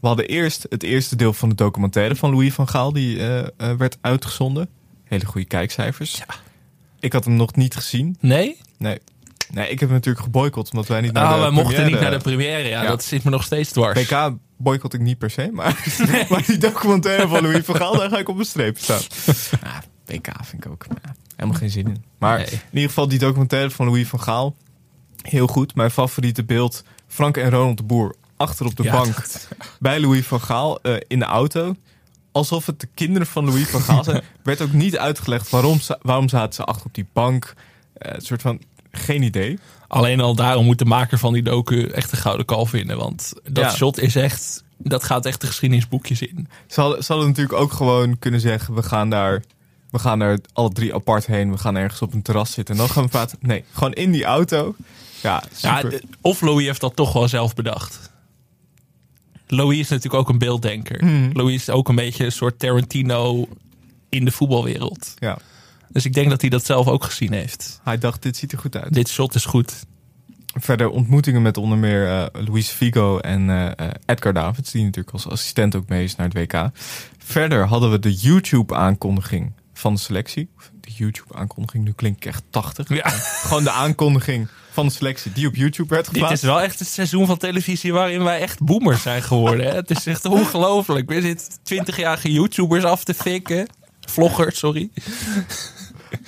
Speaker 2: we hadden eerst het eerste deel van de documentaire van Louis van Gaal. Die eh, eh, werd uitgezonden. Hele goede kijkcijfers. Ik had hem nog niet gezien.
Speaker 1: Nee?
Speaker 2: Nee. Nee, ik heb natuurlijk geboycott omdat wij niet naar
Speaker 1: Ah,
Speaker 2: de
Speaker 1: wij mochten niet naar de première. Ja,
Speaker 2: Ja.
Speaker 1: dat zit me nog steeds dwars.
Speaker 2: WK boycott ik niet per se, maar, [LAUGHS] [LAUGHS] maar die documentaire van Louis van Gaal, daar ga ik op een streep staan. [LAUGHS] Ja, WK vind ik ook ja, helemaal geen zin in. Maar
Speaker 1: Nee.
Speaker 2: in ieder geval die documentaire van Louis van Gaal, heel goed. Mijn favoriete beeld, Frank en Ronald de Boer achter op de
Speaker 1: Ja,
Speaker 2: bank
Speaker 1: dat-
Speaker 2: bij Louis van Gaal eh, in de auto. alsof het de kinderen van Louis van Gaal zijn. werd ook niet uitgelegd waarom, ze- waarom zaten ze achter op die bank. Eh, een soort van, geen idee.
Speaker 1: Alleen al daarom moet de maker van die docu echt een gouden kalf winnen. Want dat
Speaker 2: Ja.
Speaker 1: shot is echt... Dat gaat echt de geschiedenisboekjes in.
Speaker 2: Ze hadden, ze hadden natuurlijk ook gewoon kunnen zeggen, we gaan daar... We gaan daar alle drie apart heen. We gaan ergens op een terras zitten. En dan gaan we praten. Nee, gewoon in die auto. Ja,
Speaker 1: Ja,
Speaker 2: super.
Speaker 1: d- of Louis heeft dat toch wel zelf bedacht. Louis is natuurlijk ook een beelddenker.
Speaker 2: Hmm.
Speaker 1: Louis is ook een beetje een soort Tarantino in de voetbalwereld.
Speaker 2: ja.
Speaker 1: Dus ik denk dat hij dat zelf ook gezien heeft.
Speaker 2: Hij dacht, dit ziet er goed uit.
Speaker 1: Dit shot is goed.
Speaker 2: Verder ontmoetingen met onder meer eh Luis Figo en eh, Edgar Davids, die natuurlijk als assistent ook mee is naar het WK. Verder hadden we de YouTube-aankondiging van de selectie. De YouTube-aankondiging, nu klink ik echt 80.
Speaker 1: Ja.
Speaker 2: Gewoon de aankondiging van de selectie die op YouTube werd
Speaker 1: Dit
Speaker 2: geplaatst.
Speaker 1: is wel echt het seizoen van televisie waarin wij echt boomers zijn geworden. Hè? Het is echt ongelooflijk. We zitten 20-jarige YouTubers af te fikken. Vloggers, sorry. [LAUGHS]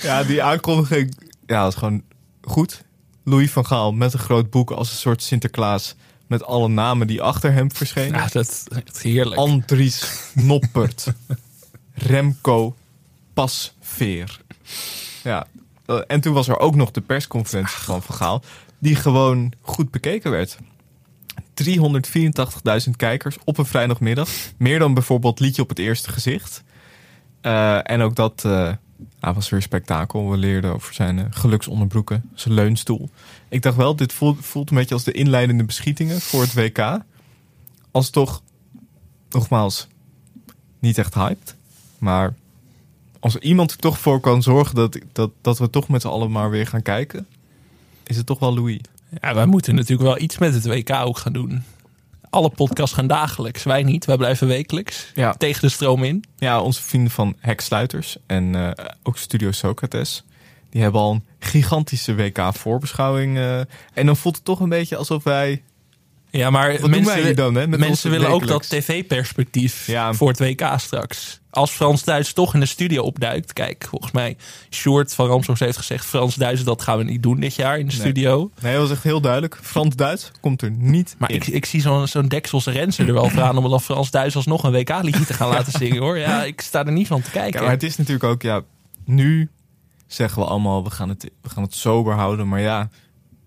Speaker 2: Ja, die aankondiging ja, dat is gewoon goed. Louis van Gaal met een groot boek als een soort Sinterklaas. Met alle namen die achter hem verschenen.
Speaker 1: Ja, dat is echt heerlijk.
Speaker 2: Andries Noppert. [LAUGHS] Remco Pasveer. Ja. eh, En toen was er ook nog de persconferentie van Van Gaal. Die gewoon goed bekeken werd. 384.000 kijkers op een vrijdagmiddag. Meer dan bijvoorbeeld Liedje op het Eerste Gezicht. Eh, en ook dat eh, was weer spektakel. We leerden over zijn eh, geluksonderbroeken, zijn leunstoel. Ik dacht wel, dit voelt, voelt een beetje als de inleidende beschietingen voor het WK. Als toch, nogmaals, niet echt hyped. Maar als er iemand er toch voor kan zorgen dat, dat, dat we toch met z'n allen maar weer gaan kijken, is het toch wel Louis.
Speaker 1: Ja, wij moeten natuurlijk wel iets met het WK ook gaan doen. Alle podcasts gaan dagelijks. Wij niet, wij blijven wekelijks.
Speaker 2: Ja.
Speaker 1: Tegen de stroom in.
Speaker 2: Ja, onze vrienden van Heksluiters en eh, ook Studio Socrates. Die hebben al een gigantische WK-voorbeschouwing. eh, en dan voelt het toch een beetje alsof wij...
Speaker 1: Ja, maar
Speaker 2: Wat
Speaker 1: mensen,
Speaker 2: wij dan, hè?
Speaker 1: Mensen willen ook dat tv-perspectief
Speaker 2: Ja.
Speaker 1: voor het WK straks. Als Frans-Duits toch in de studio opduikt. Kijk, volgens mij, Sjoerd van Ramsdorff heeft gezegd... Frans-Duits, dat gaan we niet doen dit jaar in de
Speaker 2: Nee.
Speaker 1: studio.
Speaker 2: Nee, dat was echt heel duidelijk. Frans-Duits komt er niet
Speaker 1: Maar
Speaker 2: in.
Speaker 1: ik, ik zie zo'n zo'n Dekselse Rensen er wel [CLEARS THROAT] voor aan... om dan Frans-Duits alsnog een WK-liedje te gaan laten zingen, hoor. Ja, ik sta er niet van te kijken.
Speaker 2: Ja, maar het is natuurlijk ook, ja, nu zeggen we allemaal, we gaan het, we gaan het sober houden. Maar ja,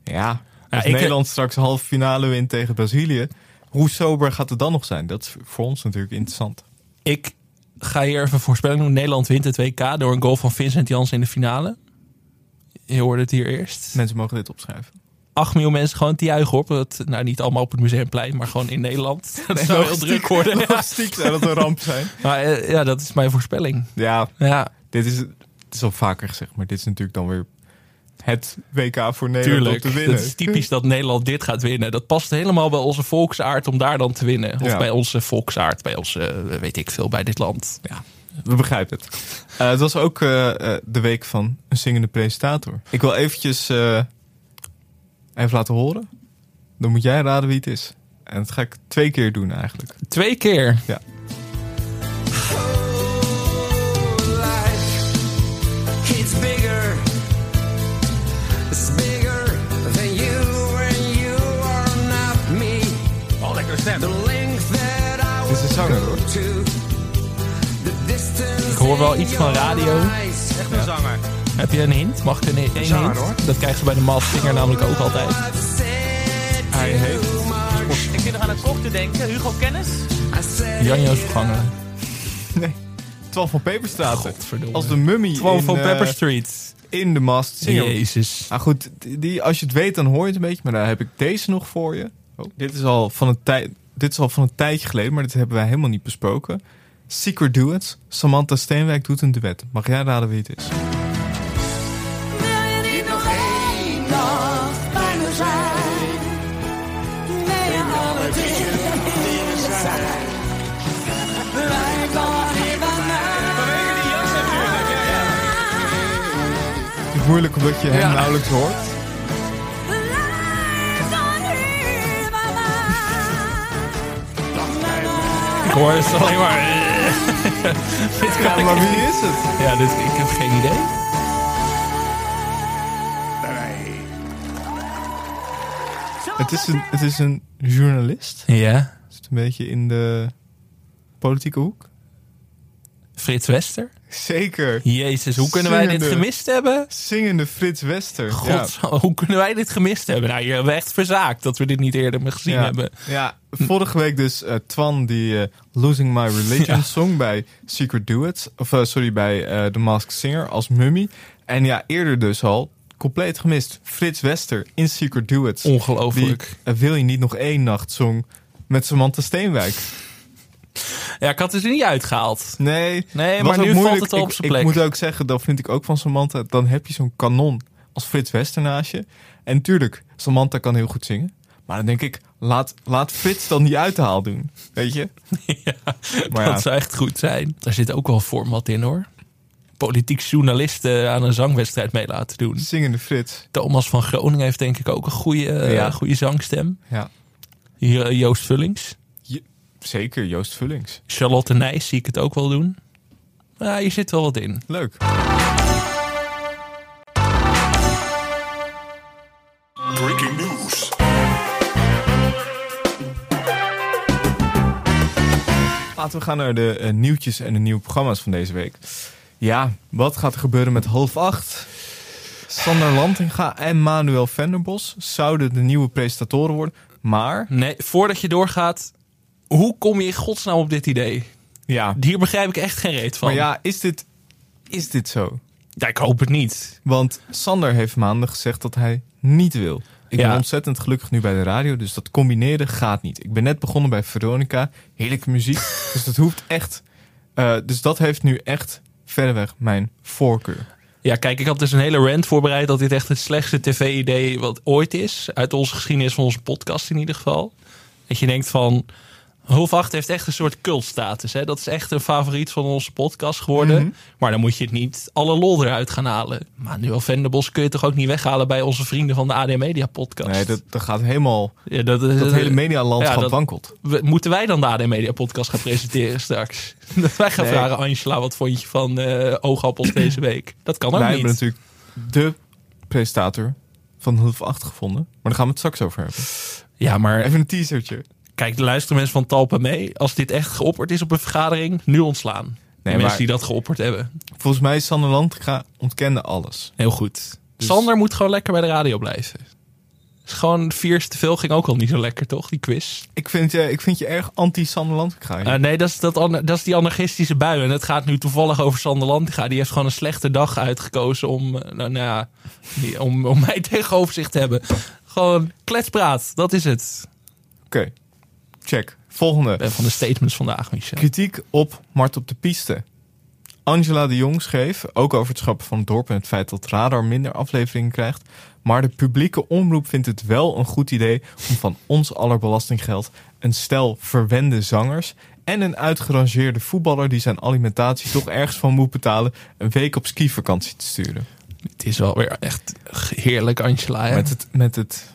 Speaker 2: ja, als
Speaker 1: ik-
Speaker 2: Nederland straks halve finale wint tegen Brazilië, hoe sober gaat het dan nog zijn? Dat is voor ons natuurlijk interessant.
Speaker 1: Ik ga hier even een voorspelling doen. Nederland wint het WK door een goal van Vincent Janssen in de finale. Je hoorde het hier eerst.
Speaker 2: Mensen mogen dit opschrijven.
Speaker 1: 8 miljoen mensen gewoon te juichen op het, nou niet allemaal op het museumplein, maar gewoon in Nederland. [LAUGHS] Dat zou heel druk worden.
Speaker 2: Logistiek zou dat een ramp zijn. [LAUGHS]
Speaker 1: Maar eh, ja, dat is mijn voorspelling.
Speaker 2: Ja,
Speaker 1: Ja,
Speaker 2: dit is, het is al vaker gezegd, maar dit is natuurlijk dan weer het WK voor Nederland
Speaker 1: tuurlijk.
Speaker 2: te winnen.
Speaker 1: Het is typisch dat Nederland dit gaat winnen. Dat past helemaal bij onze volksaard om daar dan te winnen. Of
Speaker 2: Ja.
Speaker 1: bij onze volksaard, bij onze, eh, weet ik veel, bij dit land.
Speaker 2: Ja, we begrijpen het. Eh, het was ook eh, de week van een zingende presentator. Ik wil eventjes even laten horen. Dan moet jij raden wie het is. En dat ga ik twee keer doen eigenlijk.
Speaker 1: Twee keer.
Speaker 2: Ja. Zanger hoor.
Speaker 1: Ik hoor wel iets van radio.
Speaker 4: Echt
Speaker 2: een
Speaker 4: zanger.
Speaker 1: Heb je een hint? Mag ik een, een
Speaker 4: zanger,
Speaker 1: hint?
Speaker 4: hoor.
Speaker 1: Dat krijgen ze bij de Masked Singer namelijk ook altijd.
Speaker 2: Hij heeft...
Speaker 5: Ik zit nog aan het kok te denken. Hugo Kennis?
Speaker 1: Janjo's verganger. [LAUGHS]
Speaker 2: Nee. 12 van Peperstraten.
Speaker 1: Godverdomme.
Speaker 2: Als de mummy
Speaker 1: Gewoon
Speaker 2: in,
Speaker 1: van
Speaker 2: eh,
Speaker 1: Pepper Street.
Speaker 2: in de Singer.
Speaker 1: Jezus.
Speaker 2: Nou goed, die, als je het weet dan hoor je het een beetje. Maar daar heb ik deze nog voor je. Oh, dit, is al van een tijd, dit is al van een tijdje geleden, maar dit hebben wij helemaal niet besproken. Secret Duets. Samantha Steenwijk doet een duet. Mag jij raden wie het is? Moeilijk omdat je hem
Speaker 1: Ja.
Speaker 2: nauwelijks hoort.
Speaker 1: Hoor het alleen maar... [LAUGHS] dit kan
Speaker 2: Ja, maar wie is het?
Speaker 1: Ja, dit, ik heb geen idee.
Speaker 2: Het is een, het is een journalist.
Speaker 1: Ja.
Speaker 2: Zit een beetje in de politieke hoek.
Speaker 1: Frits Wester.
Speaker 2: Zeker.
Speaker 1: Jezus, hoe kunnen wij dit gemist hebben?
Speaker 2: Zingende Frits Wester.
Speaker 1: God, [LAUGHS] hoe kunnen wij dit gemist hebben? Nou, hebben we echt verzaakt dat we dit niet eerder meer gezien
Speaker 2: ja.
Speaker 1: hebben.
Speaker 2: Ja, vorige week dus eh, Twan die eh, Losing My Religion [LAUGHS]
Speaker 1: Ja.
Speaker 2: song bij Secret Duets. Of eh, sorry, bij The Masked Singer als mummy. En ja, eerder dus al compleet gemist. Frits Wester in Secret Duets. Die
Speaker 1: Ongelooflijk.
Speaker 2: eh, Wil je niet nog één nacht song met Samantha Steenwijk.
Speaker 1: Ja, ik had het er niet uitgehaald.
Speaker 2: Nee,
Speaker 1: Nee, maar nu valt het op zijn plek.
Speaker 2: Ik moet ook zeggen, dat vind ik ook van Samantha. Dan heb je zo'n kanon als Frits Wester naast je. En tuurlijk, Samantha kan heel goed zingen. Maar dan denk ik, laat, laat Frits dan die uithaal doen. Weet je? [LAUGHS]
Speaker 1: ja,
Speaker 2: Maar
Speaker 1: dat
Speaker 2: ja.
Speaker 1: zou echt goed zijn. Daar zit ook wel format in hoor. Politiek journalisten aan een zangwedstrijd mee laten doen.
Speaker 2: Zingende Frits.
Speaker 1: Thomas van Groningen heeft denk ik ook een goede,
Speaker 2: Ja.
Speaker 1: goede zangstem.
Speaker 2: Ja,
Speaker 1: Hier, Joost Vullings.
Speaker 2: Zeker. Joost Vullings.
Speaker 1: Charlotte Nijs zie ik het ook wel doen. Ja, hier zit wel wat in.
Speaker 2: Leuk.
Speaker 6: Breaking news.
Speaker 2: Laten we gaan naar de eh, nieuwtjes en de nieuwe programma's van deze week. Ja, wat gaat er gebeuren met half acht? Sander Lantinga en Manuel Venderbos zouden de nieuwe presentatoren worden. Maar,
Speaker 1: Nee, voordat je doorgaat, hoe kom je in godsnaam op dit idee?
Speaker 2: ja,
Speaker 1: Hier begrijp ik echt geen reet van.
Speaker 2: maar ja, is dit, is dit zo?
Speaker 1: Ja, ik hoop het niet.
Speaker 2: Want Sander heeft maandag gezegd dat hij niet wil. Ik
Speaker 1: Ja.
Speaker 2: ben ontzettend gelukkig nu bij de radio, dus dat combineren gaat niet. Ik ben net begonnen bij Veronica, heerlijke muziek, [LAUGHS] dus dat hoeft echt. eh, dus dat heeft nu echt verreweg mijn voorkeur.
Speaker 1: Ja, kijk, ik had dus een hele rant voorbereid dat dit echt het slechtste tv-idee wat ooit is. Uit onze geschiedenis van onze podcast in ieder geval. Dat je denkt van, Half 8 heeft echt een soort cultstatus. Hè? Dat is echt een favoriet van onze podcast geworden.
Speaker 2: Mhm.
Speaker 1: Maar dan moet je het niet alle lol eruit gaan halen. Maar nu al Venderbos kun je toch ook niet weghalen bij onze vrienden van de AD Media podcast.
Speaker 2: Nee, dat, dat gaat helemaal.
Speaker 1: ja, dat,
Speaker 2: hele medialandschap
Speaker 1: ja,
Speaker 2: wankelt.
Speaker 1: we- moeten wij dan de AD Media podcast gaan presenteren straks? [LAUGHS] Dat wij gaan
Speaker 2: Nee.
Speaker 1: vragen, Angela, wat vond je van eh oogappels [CLEARS THROAT] deze week? Dat kan ook
Speaker 2: Wij
Speaker 1: niet.
Speaker 2: hebben natuurlijk de presentator van half 8 gevonden. Maar daar gaan we het straks over hebben.
Speaker 1: Ja, maar
Speaker 2: Even een teasertje.
Speaker 1: Kijk, de luisteren mensen van Talpa mee. Als dit echt geopperd is op een vergadering, nu ontslaan. De
Speaker 2: Nee,
Speaker 1: mensen
Speaker 2: maar-
Speaker 1: die dat geopperd hebben.
Speaker 2: Volgens mij is Sander Landga ontkende alles.
Speaker 1: Heel goed.
Speaker 2: Dus-
Speaker 1: Sander moet gewoon lekker bij de radio blijven. Is gewoon vier te veel ging ook al niet zo lekker, toch? Die quiz.
Speaker 2: Ik vind je, ik vind je erg anti-Sander Landga.
Speaker 1: Eh, nee, dat is, dat, dat is die anarchistische bui. En het gaat nu toevallig over Sander Lantinga. Die heeft gewoon een slechte dag uitgekozen om, eh, nou, nou ja, die- om, om mij [LAUGHS] tegenover zich te hebben. Gewoon kletspraat, dat is het.
Speaker 2: Oké, check. Volgende.
Speaker 1: Ben van de statements vandaag, Michel.
Speaker 2: Kritiek op Mart op de piste. Angela de Jong schreef, ook over het schrappen van het dorp en het feit dat Radar minder afleveringen krijgt. Maar de publieke omroep vindt het wel een goed idee om van ons aller belastinggeld een stel verwende zangers en een uitgerangeerde voetballer die zijn alimentatie toch ergens van moet betalen een week op skivakantie te sturen.
Speaker 1: Het is wel weer echt heerlijk, Angela. Hè?
Speaker 2: Met het, met het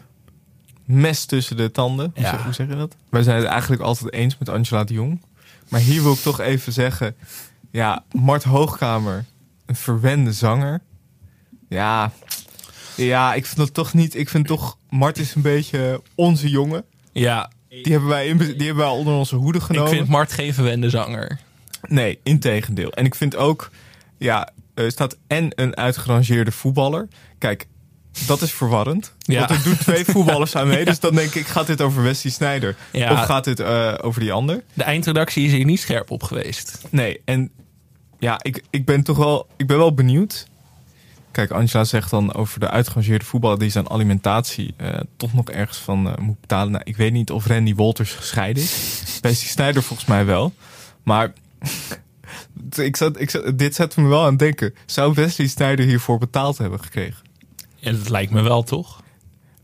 Speaker 2: mes tussen de tanden. Hoe,
Speaker 1: Ja.
Speaker 2: zeg, hoe zeg je dat? Wij zijn het eigenlijk altijd eens met Angela de Jong. Maar hier wil ik toch even zeggen... Ja, Mart Hoogkamer, een verwende zanger. Ja, ja, ik vind dat toch niet... Ik vind toch... Mart is een beetje onze jongen.
Speaker 1: Ja,
Speaker 2: Die hebben wij, in, die hebben wij onder onze hoede
Speaker 1: ik
Speaker 2: genomen.
Speaker 1: vind Mart geen verwende zanger.
Speaker 2: Nee, integendeel. En ik vind ook, ja, er staat en een uitgerangeerde voetballer. Kijk, dat is verwarrend.
Speaker 1: Ja.
Speaker 2: Want er doen twee [LAUGHS] voetballers aan mee. Dus dan denk ik, gaat dit over Wesley Sneijder?
Speaker 1: Ja.
Speaker 2: Of gaat dit eh, over die ander?
Speaker 1: De eindredactie is hier niet scherp op geweest.
Speaker 2: Nee, en ja, ik, ik ben toch wel, ik ben wel benieuwd. Kijk, Angela zegt dan over de uitgerangeerde voetballer die zijn alimentatie eh, toch nog ergens van eh, moet betalen. Nou, ik weet niet of Randy Wolters gescheiden is. [LAUGHS] Wesley Sneijder volgens mij wel. Maar [LAUGHS] ik zat, ik zat, dit zet me wel aan het denken. Zou Wesley Sneijder hiervoor betaald hebben gekregen?
Speaker 1: Ja, dat lijkt me wel, toch?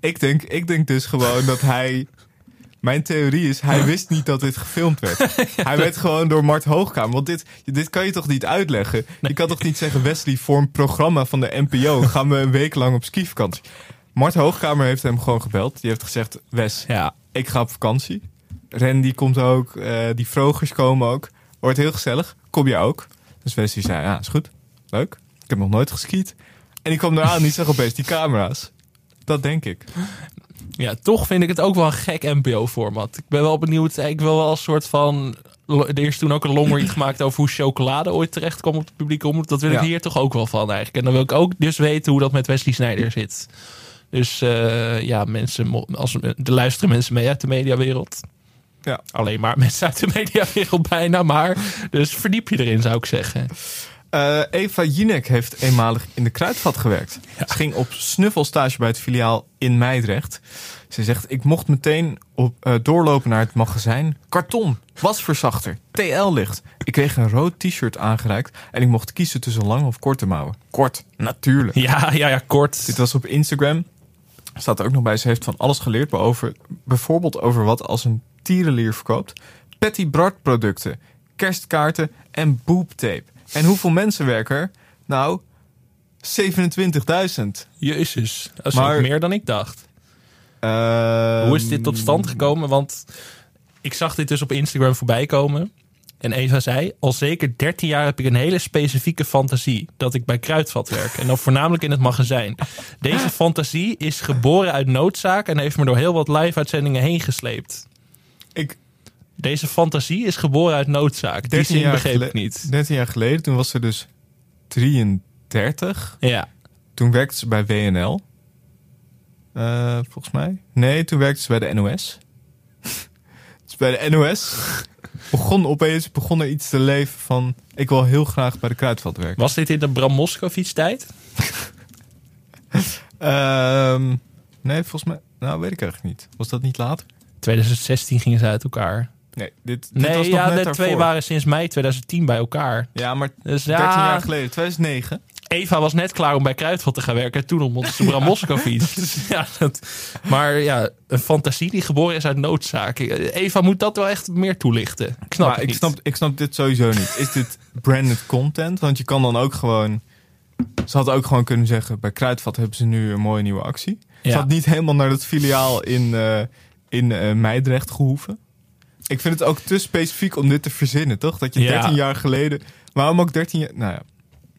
Speaker 2: Ik denk, ik denk dus gewoon dat hij. Mijn theorie is, hij wist niet dat dit gefilmd werd. [LAUGHS] Hij werd gewoon door Mart Hoogkamer. Want dit, dit kan je toch niet uitleggen? Je kan toch niet zeggen, Wesley, een programma van de NPO gaan we een week lang op skivakantie. Mart Hoogkamer heeft hem gewoon gebeld. Die heeft gezegd, Wes,
Speaker 1: Ja.
Speaker 2: ik ga op vakantie. Ren die komt ook, eh, die vrogers komen ook. Wordt heel gezellig, kom je ook? Dus Wesley zei, ja, is goed, leuk. Ik heb nog nooit geskiet. En die kwam eraan, die zag opeens die camera's. Dat denk ik.
Speaker 1: Ja, toch vind ik het ook wel een gek NPO-format. Ik ben wel benieuwd. Ik wil wel een soort van. Er is toen ook een longread gemaakt over hoe chocolade ooit terecht kwam op de publieke omroep. Dat wil ik hier toch ook wel van eigenlijk. En dan wil ik ook dus weten hoe dat met Wesley Snijder zit. Dus eh, ja, mensen, als, er luisteren mensen mee uit de mediawereld.
Speaker 2: Ja.
Speaker 1: Alleen maar [LAUGHS] mensen uit de mediawereld bijna. Maar dus verdiep je erin, zou ik zeggen.
Speaker 2: Eh, Eva Jinek heeft eenmalig in de kruidvat gewerkt. Ze ging op snuffelstage bij het filiaal in Meidrecht. Ze zegt, ik mocht meteen op, eh, doorlopen naar het magazijn. Karton, wasverzachter, TL-licht. Ik kreeg een rood t-shirt aangereikt en ik mocht kiezen tussen lange of korte mouwen. Kort, natuurlijk.
Speaker 1: Ja, ja, ja, kort.
Speaker 2: Dit was op Instagram. Staat er ook nog bij. Ze heeft van alles geleerd. over- bijvoorbeeld over wat als een tierenlier verkoopt. Patty Bart producten. Kerstkaarten en boobtape. En hoeveel mensen werken er? Nou, 27.000.
Speaker 1: Jezus, dat is
Speaker 2: Maar-
Speaker 1: meer dan ik dacht.
Speaker 2: Ehm,
Speaker 1: Hoe is dit tot stand gekomen? Want ik zag dit dus op Instagram voorbij komen. En Eva zei, al zeker 13 jaar heb ik een hele specifieke fantasie. Dat ik bij Kruidvat werk. En dan voornamelijk in het magazijn. Deze fantasie is geboren uit noodzaak. En heeft me door heel wat live-uitzendingen heen gesleept.
Speaker 2: Ik,
Speaker 1: Deze fantasie is geboren uit noodzaak. Die
Speaker 2: 13
Speaker 1: zin begreep ik niet.
Speaker 2: 13 jaar geleden, toen was ze dus 33.
Speaker 1: Ja,
Speaker 2: Toen werkte ze bij WNL. Eh, volgens mij. Nee, toen werkte ze bij de NOS. [LAUGHS] dus bij de NOS begon opeens begon er iets te leven van... ik wil heel graag bij de kruidvat werken.
Speaker 1: was dit in de Bram Moskowitz tijd? [LAUGHS]
Speaker 2: Ehm, nee, volgens mij... Nou, weet ik eigenlijk niet. Was dat niet later?
Speaker 1: 2016 gingen ze uit elkaar.
Speaker 2: Nee, dit, dit
Speaker 1: Nee,
Speaker 2: was nog
Speaker 1: ja,
Speaker 2: net
Speaker 1: de
Speaker 2: daarvoor.
Speaker 1: twee waren sinds mei 2010 bij elkaar.
Speaker 2: Ja, maar
Speaker 1: Dus
Speaker 2: 13
Speaker 1: ja,
Speaker 2: jaar geleden, 2009.
Speaker 1: Eva was net klaar om bij Kruidvat te gaan werken. En toen ontmoette ze Bram Moskowitz. [LAUGHS] Ja, dat, maar ja, een fantasie die geboren is uit noodzaak. Eva moet dat wel echt meer toelichten. Ik snap
Speaker 2: maar ik
Speaker 1: niet.
Speaker 2: snap, ik snap dit sowieso niet. Is dit branded content? Want je kan dan ook gewoon... Ze had ook gewoon kunnen zeggen... bij Kruidvat hebben ze nu een mooie nieuwe actie.
Speaker 1: Ja.
Speaker 2: Ze had niet helemaal naar het filiaal in, eh in eh, Meidrecht gehoeven. Ik vind het ook te specifiek om dit te verzinnen, toch? Dat je
Speaker 1: Ja.
Speaker 2: 13 jaar geleden... Waarom ook 13 jaar... Nou ja,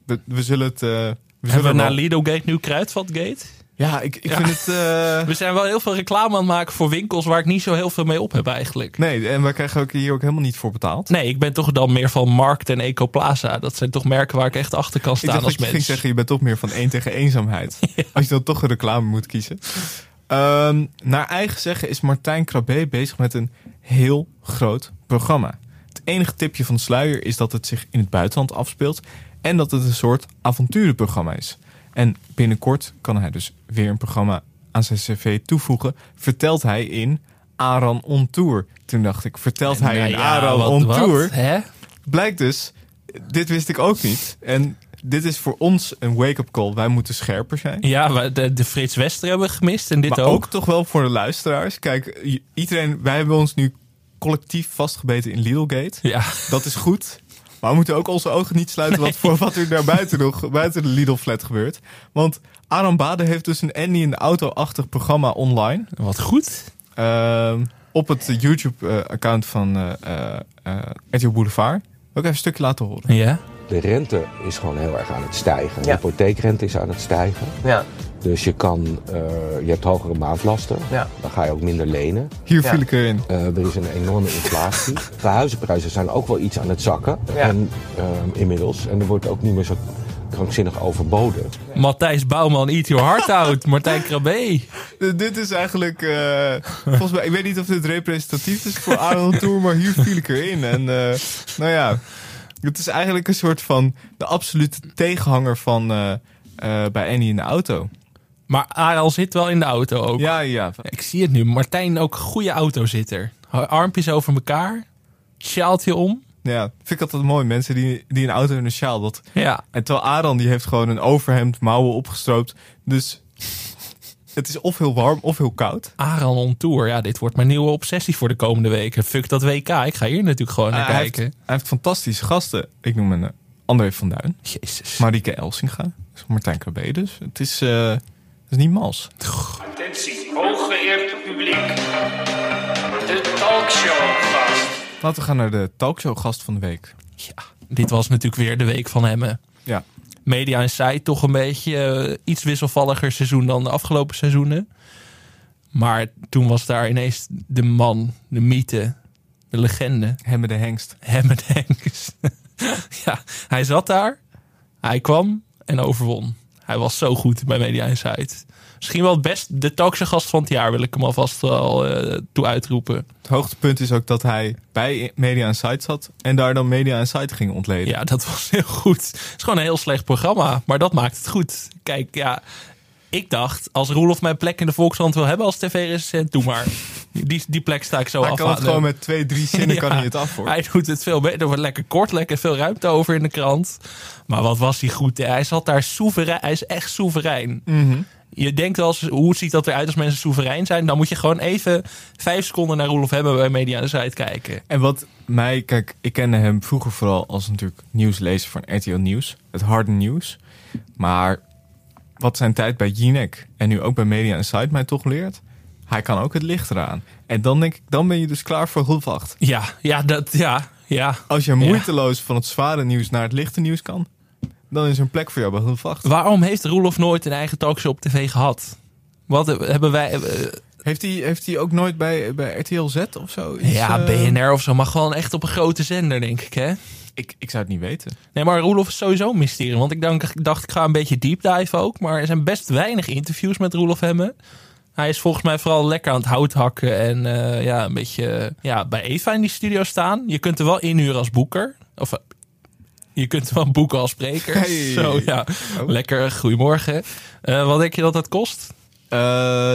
Speaker 2: we, we zullen het... eh, we
Speaker 1: Hebben
Speaker 2: zullen
Speaker 1: we na
Speaker 2: wel-
Speaker 1: Lido Gate nu Kruidvat Gate?
Speaker 2: Ja, ik, ik
Speaker 1: Ja.
Speaker 2: vind het... eh, [LAUGHS]
Speaker 1: We zijn wel heel veel reclame aan het maken voor winkels waar ik niet zo heel veel mee op heb eigenlijk.
Speaker 2: nee, en wij krijgen ook hier ook helemaal niet voor betaald.
Speaker 1: Nee, ik ben toch dan meer van Markt en Ecoplaza. Dat zijn toch merken waar ik echt achter kan
Speaker 2: Ik
Speaker 1: staan als
Speaker 2: dat
Speaker 1: mens.
Speaker 2: ging zeggen, je bent toch meer van één tegen eenzaamheid. [LAUGHS] Als je dan toch een reclame moet kiezen. Ehm, naar eigen zeggen is Martijn Krabbe bezig met een heel groot programma. Het enige tipje van de sluier is dat het zich in het buitenland afspeelt. En dat het een soort avonturenprogramma is. En binnenkort kan hij dus weer een programma aan zijn cv toevoegen. Vertelt hij in Aran on Tour. Toen dacht ik, vertelt hij
Speaker 1: Nou
Speaker 2: in
Speaker 1: ja,
Speaker 2: Aran
Speaker 1: wat-
Speaker 2: on
Speaker 1: wat,
Speaker 2: Tour?
Speaker 1: Hè?
Speaker 2: blijkt dus, dit wist ik ook niet. En dit is voor ons een wake-up call. Wij moeten scherper zijn.
Speaker 1: Ja, we- de, de Frits Wester hebben we gemist en dit
Speaker 2: maar
Speaker 1: ook.
Speaker 2: ook. toch wel voor de luisteraars. Kijk, iedereen, wij hebben ons nu collectief vastgebeten in Lidlgate.
Speaker 1: Ja,
Speaker 2: Dat is goed. Maar we moeten ook onze ogen niet sluiten wat, voor wat er daar buiten nog buiten de Lidl-flat gebeurt. Want Aram Bade heeft dus een Andy in de auto-achtig programma online.
Speaker 1: wat goed.
Speaker 2: Ehm, op het YouTube-account van eh eh eh, RTL Boulevard. Ook even een stukje laten horen.
Speaker 1: Ja.
Speaker 7: De rente is gewoon heel erg aan het stijgen. De
Speaker 5: Ja.
Speaker 7: hypotheekrente is aan het stijgen.
Speaker 5: Ja,
Speaker 7: Dus je, kan, eh, je hebt hogere maandlasten.
Speaker 5: ja.
Speaker 7: Dan ga je ook minder lenen.
Speaker 2: Hier
Speaker 5: Ja.
Speaker 2: viel ik erin.
Speaker 7: Eh, er is een enorme inflatie. [LAUGHS] De huizenprijzen zijn ook wel iets aan het zakken.
Speaker 5: Ja.
Speaker 7: En, ehm, inmiddels. En er wordt ook niet meer zo krankzinnig overboden.
Speaker 1: Matthijs Bouwman, Eat Your Heart Out. [LAUGHS] Martijn Krabbe.
Speaker 2: Dit is eigenlijk, eh, volgens mij, ik weet niet of dit representatief is voor Arnold Tour, maar hier viel ik erin. En eh, nou ja, het is eigenlijk een soort van de absolute tegenhanger van eh, eh, bij Annie in de auto.
Speaker 1: Maar Aral zit wel in de auto ook.
Speaker 2: Ja, ja.
Speaker 1: Ik zie het nu. Martijn ook goede autozitter. Armpjes over elkaar. Sjaaltje om.
Speaker 2: Ja, vind ik altijd mooi. Mensen die, die een auto in een sjaal. Dat,
Speaker 1: Ja.
Speaker 2: en terwijl Aran die heeft gewoon een overhemd, mouwen opgestroopt. Dus het is of heel warm of heel koud.
Speaker 1: Aral on tour. Ja, dit wordt mijn nieuwe obsessie voor de komende weken. Fuck dat WK. Ik ga hier natuurlijk gewoon naar
Speaker 2: hij,
Speaker 1: kijken.
Speaker 2: heeft, hij heeft fantastische gasten. Ik noem hem eh, André van Duin.
Speaker 1: Jezus.
Speaker 2: Marieke Elsinga. Martijn Krabbe dus. Het is, eh, het is niet mals.
Speaker 8: Attentie, hooggeëerd publiek. De talkshow gast.
Speaker 2: Laten we gaan naar de talkshow gast van de week.
Speaker 1: Ja, dit was natuurlijk weer de week van hem.
Speaker 2: Ja.
Speaker 1: Media Insight toch een beetje eh, iets wisselvalliger seizoen dan de afgelopen seizoenen. Maar toen was daar ineens de man, de mythe, de legende.
Speaker 2: Hemme de hengst.
Speaker 1: Hemme Denks. [LAUGHS] ja, hij zat daar. Hij kwam en overwon. Hij was zo goed bij Media Insight. Misschien wel het best de talkshow gast van het jaar wil ik hem alvast wel eh, toe uitroepen.
Speaker 2: Het hoogtepunt is ook dat hij bij Media Insight zat en daar dan Media Insight ging ontleden.
Speaker 1: Ja, dat was heel goed. Het is gewoon een heel slecht programma, maar dat maakt het goed. Kijk, ja, ik dacht, als Roelof mijn plek in de Volkskrant wil hebben als tv-recensent, doe maar. Die, die plek sta ik zo
Speaker 2: hij
Speaker 1: af.
Speaker 2: kan het
Speaker 1: aan.
Speaker 2: gewoon met twee, drie [LAUGHS] zinnen kan hij het af hoor.
Speaker 1: Hij doet het veel beter. Er wordt lekker kort, lekker veel ruimte over in de krant. Maar wat was hij goed. Hij zat daar soeverein. Hij is echt soeverein.
Speaker 2: Mhm.
Speaker 1: Je denkt wel eens, hoe ziet dat eruit als mensen soeverein zijn? Dan moet je gewoon even vijf seconden naar Roelof hebben bij Media de Site kijken.
Speaker 2: En wat mij, kijk, ik kende hem vroeger vooral als natuurlijk nieuwslezer van RTL Nieuws. Het harde nieuws. Maar wat zijn tijd bij Jinek en nu ook bij Media Insight mij toch leert. Hij kan ook het licht eraan. En dan denk ik, dan ben je dus klaar voor half acht.
Speaker 1: Ja, ja, dat, ja, ja.
Speaker 2: Als je moeiteloos van het zware nieuws naar het lichte nieuws kan, dan is er een plek voor jou bij half acht.
Speaker 1: Waarom heeft Roelof nooit een eigen talkshow op tv gehad? Wat hebben wij... eh,
Speaker 2: Heeft hij, heeft hij ook nooit bij, bij RTL Z of zo? iets,
Speaker 1: ja,
Speaker 2: eh,
Speaker 1: BNR of zo, maar gewoon echt op een grote zender, denk ik, hè?
Speaker 2: Ik, ik zou het niet weten.
Speaker 1: Nee, maar Roelof is sowieso een mysterie. Want ik dacht, ik dacht, ik ga een beetje deep dive ook. Maar er zijn best weinig interviews met Roelof Hemme. Hij is volgens mij vooral lekker aan het hout hakken. En eh, ja, een beetje ja, bij Eva in die studio staan. Je kunt er wel inhuren als boeker. Of eh, je kunt er wel boeken als spreker.
Speaker 2: Hey.
Speaker 1: Zo ja,
Speaker 2: Oh.
Speaker 1: lekker. Goedemorgen. Eh, wat denk je dat dat kost?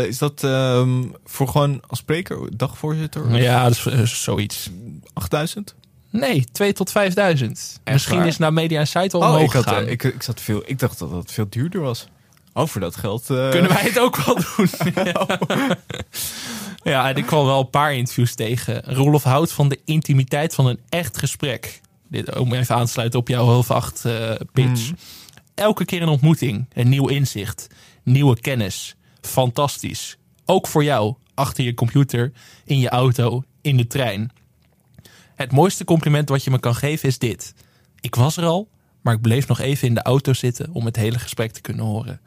Speaker 2: Is dat ehm, voor gewoon als spreker, dagvoorzitter?
Speaker 1: Ja, dat is zoiets.
Speaker 2: 8000?
Speaker 1: Nee, 2 tot 5000. Misschien
Speaker 2: waar?
Speaker 1: is naar Media en Site al
Speaker 2: Oh,
Speaker 1: omhoog
Speaker 2: ik, had, ik, ik, zat veel, ik dacht dat het veel duurder was. Oh, voor dat geld. eh,
Speaker 1: Kunnen wij het ook wel [LAUGHS] doen? ja, en ik kwam wel een paar interviews tegen. Roelof houdt van de intimiteit van een echt gesprek. Dit om even aan te sluiten op jouw half acht eh, pitch. Elke keer een ontmoeting, een nieuw inzicht, nieuwe kennis. Fantastisch. Ook voor jou, achter je computer, in je auto, in de trein. Het mooiste compliment wat je me kan geven is dit. Ik was er al, maar ik bleef nog even in de auto zitten om het hele gesprek te kunnen horen.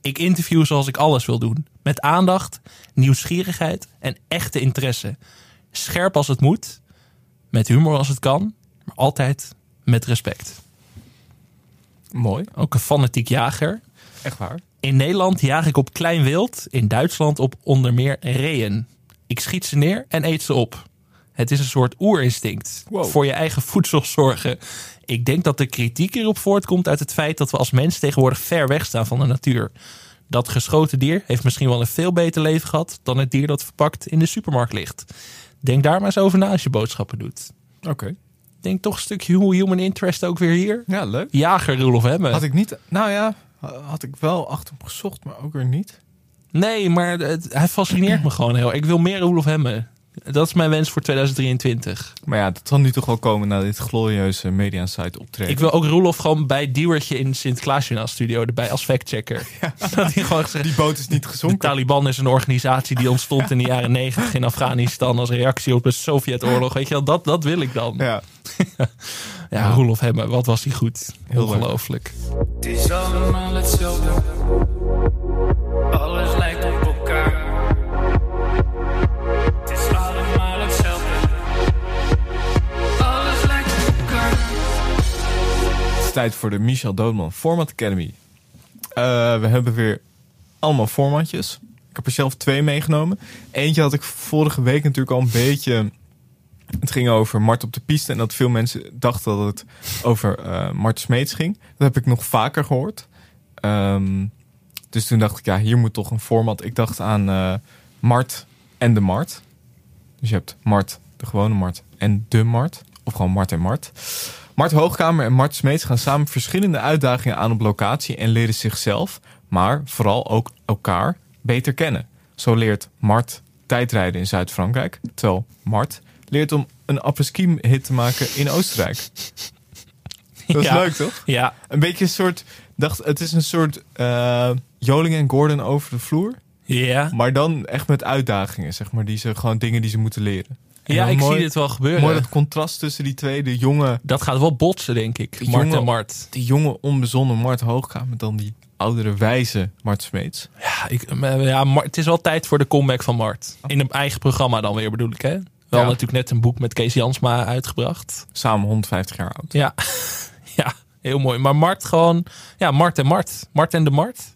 Speaker 1: Ik interview zoals ik alles wil doen. Met aandacht, nieuwsgierigheid en echte interesse. Scherp als het moet, met humor als het kan, maar altijd met respect.
Speaker 2: Mooi,
Speaker 1: Ook een fanatiek jager.
Speaker 2: echt waar.
Speaker 1: In Nederland jaag ik op klein wild, in Duitsland op onder meer reeën. Ik schiet ze neer en eet ze op. Het is een soort oerinstinct.
Speaker 2: Wow.
Speaker 1: Voor je eigen voedsel zorgen. Ik denk dat de kritiek hierop voortkomt uit het feit dat we als mens tegenwoordig ver weg staan van de natuur. Dat geschoten dier heeft misschien wel een veel beter leven gehad dan het dier dat verpakt in de supermarkt ligt. Denk daar maar eens over na als je boodschappen doet.
Speaker 2: Oké.
Speaker 1: Denk toch een stukje human interest ook weer hier.
Speaker 2: Ja, leuk.
Speaker 1: Jager Roelof Hemme.
Speaker 2: Had ik niet... Nou ja, had ik wel achter hem gezocht, maar ook weer niet.
Speaker 1: Nee, maar het, hij fascineert [CLEARS THROAT] me gewoon heel. Ik wil meer Roelof Hemme. Dat is mijn wens voor 2023.
Speaker 2: Maar ja, dat zal nu toch wel komen na dit glorieuze Media Site optreden.
Speaker 1: Ik wil ook Roelof gewoon bij Diewertje in Sint-Klaasjournaal studio erbij als factchecker. [LAUGHS] [LAUGHS] Dat hij gewoon gezegd,
Speaker 2: Die boot is niet
Speaker 1: de
Speaker 2: gezonken.
Speaker 1: Taliban is een organisatie die ontstond in de jaren negentig in Afghanistan als reactie op de Sovjetoorlog. Weet je wel, dat, dat wil ik dan. Ja, [LAUGHS]
Speaker 2: Ja,
Speaker 1: Roelof Hemme, wat was hij goed.
Speaker 2: Heel.
Speaker 1: Ongelooflijk.
Speaker 8: Het is allemaal hetzelfde.
Speaker 2: Tijd voor de Michel Doodman Format Academy. Eh, we hebben weer allemaal formatjes. Ik heb er zelf twee meegenomen. Eentje had ik vorige week natuurlijk al een beetje... Het ging over Mart op de piste. En dat veel mensen dachten dat het over eh Mart Smeets ging. Dat heb ik nog vaker gehoord. Ehm, dus toen dacht ik, ja, hier moet toch een format. Ik dacht aan eh, Mart en de Mart. Dus je hebt Mart, de gewone Mart, en de Mart. Of gewoon Mart en Mart. Mart Hoogkamer en Mart Smeets gaan samen verschillende uitdagingen aan op locatie en leren zichzelf, maar vooral ook elkaar beter kennen. Zo leert Mart tijdrijden in Zuid-Frankrijk, terwijl Mart leert om een apres-ski hit te maken in Oostenrijk. Dat is
Speaker 1: Ja.
Speaker 2: leuk, toch?
Speaker 1: Ja,
Speaker 2: Een beetje een soort, dacht, het is een soort eh, Joling en Gordon over de vloer,
Speaker 1: ja.
Speaker 2: maar dan echt met uitdagingen, zeg maar, die ze gewoon dingen die ze moeten leren.
Speaker 1: Ja ik
Speaker 2: mooi-
Speaker 1: zie dit wel gebeuren.
Speaker 2: Mooi dat contrast tussen die twee, de jonge
Speaker 1: Dat gaat wel botsen, denk ik. Mart en Mart.
Speaker 2: die jonge onbezonnen Mart Hoogkamer dan die oudere wijze Mart Smeets.
Speaker 1: Ja, ik, eh, ja Mar- het is wel tijd voor de comeback van Mart. In een eigen programma dan weer bedoel ik hè. Wel
Speaker 2: Ja.
Speaker 1: natuurlijk net een boek met Kees Jansma uitgebracht.
Speaker 2: Samen 150 jaar oud.
Speaker 1: Ja, [LAUGHS] ja heel mooi. Maar Mart gewoon, ja Mart en Mart. Mart en de Mart.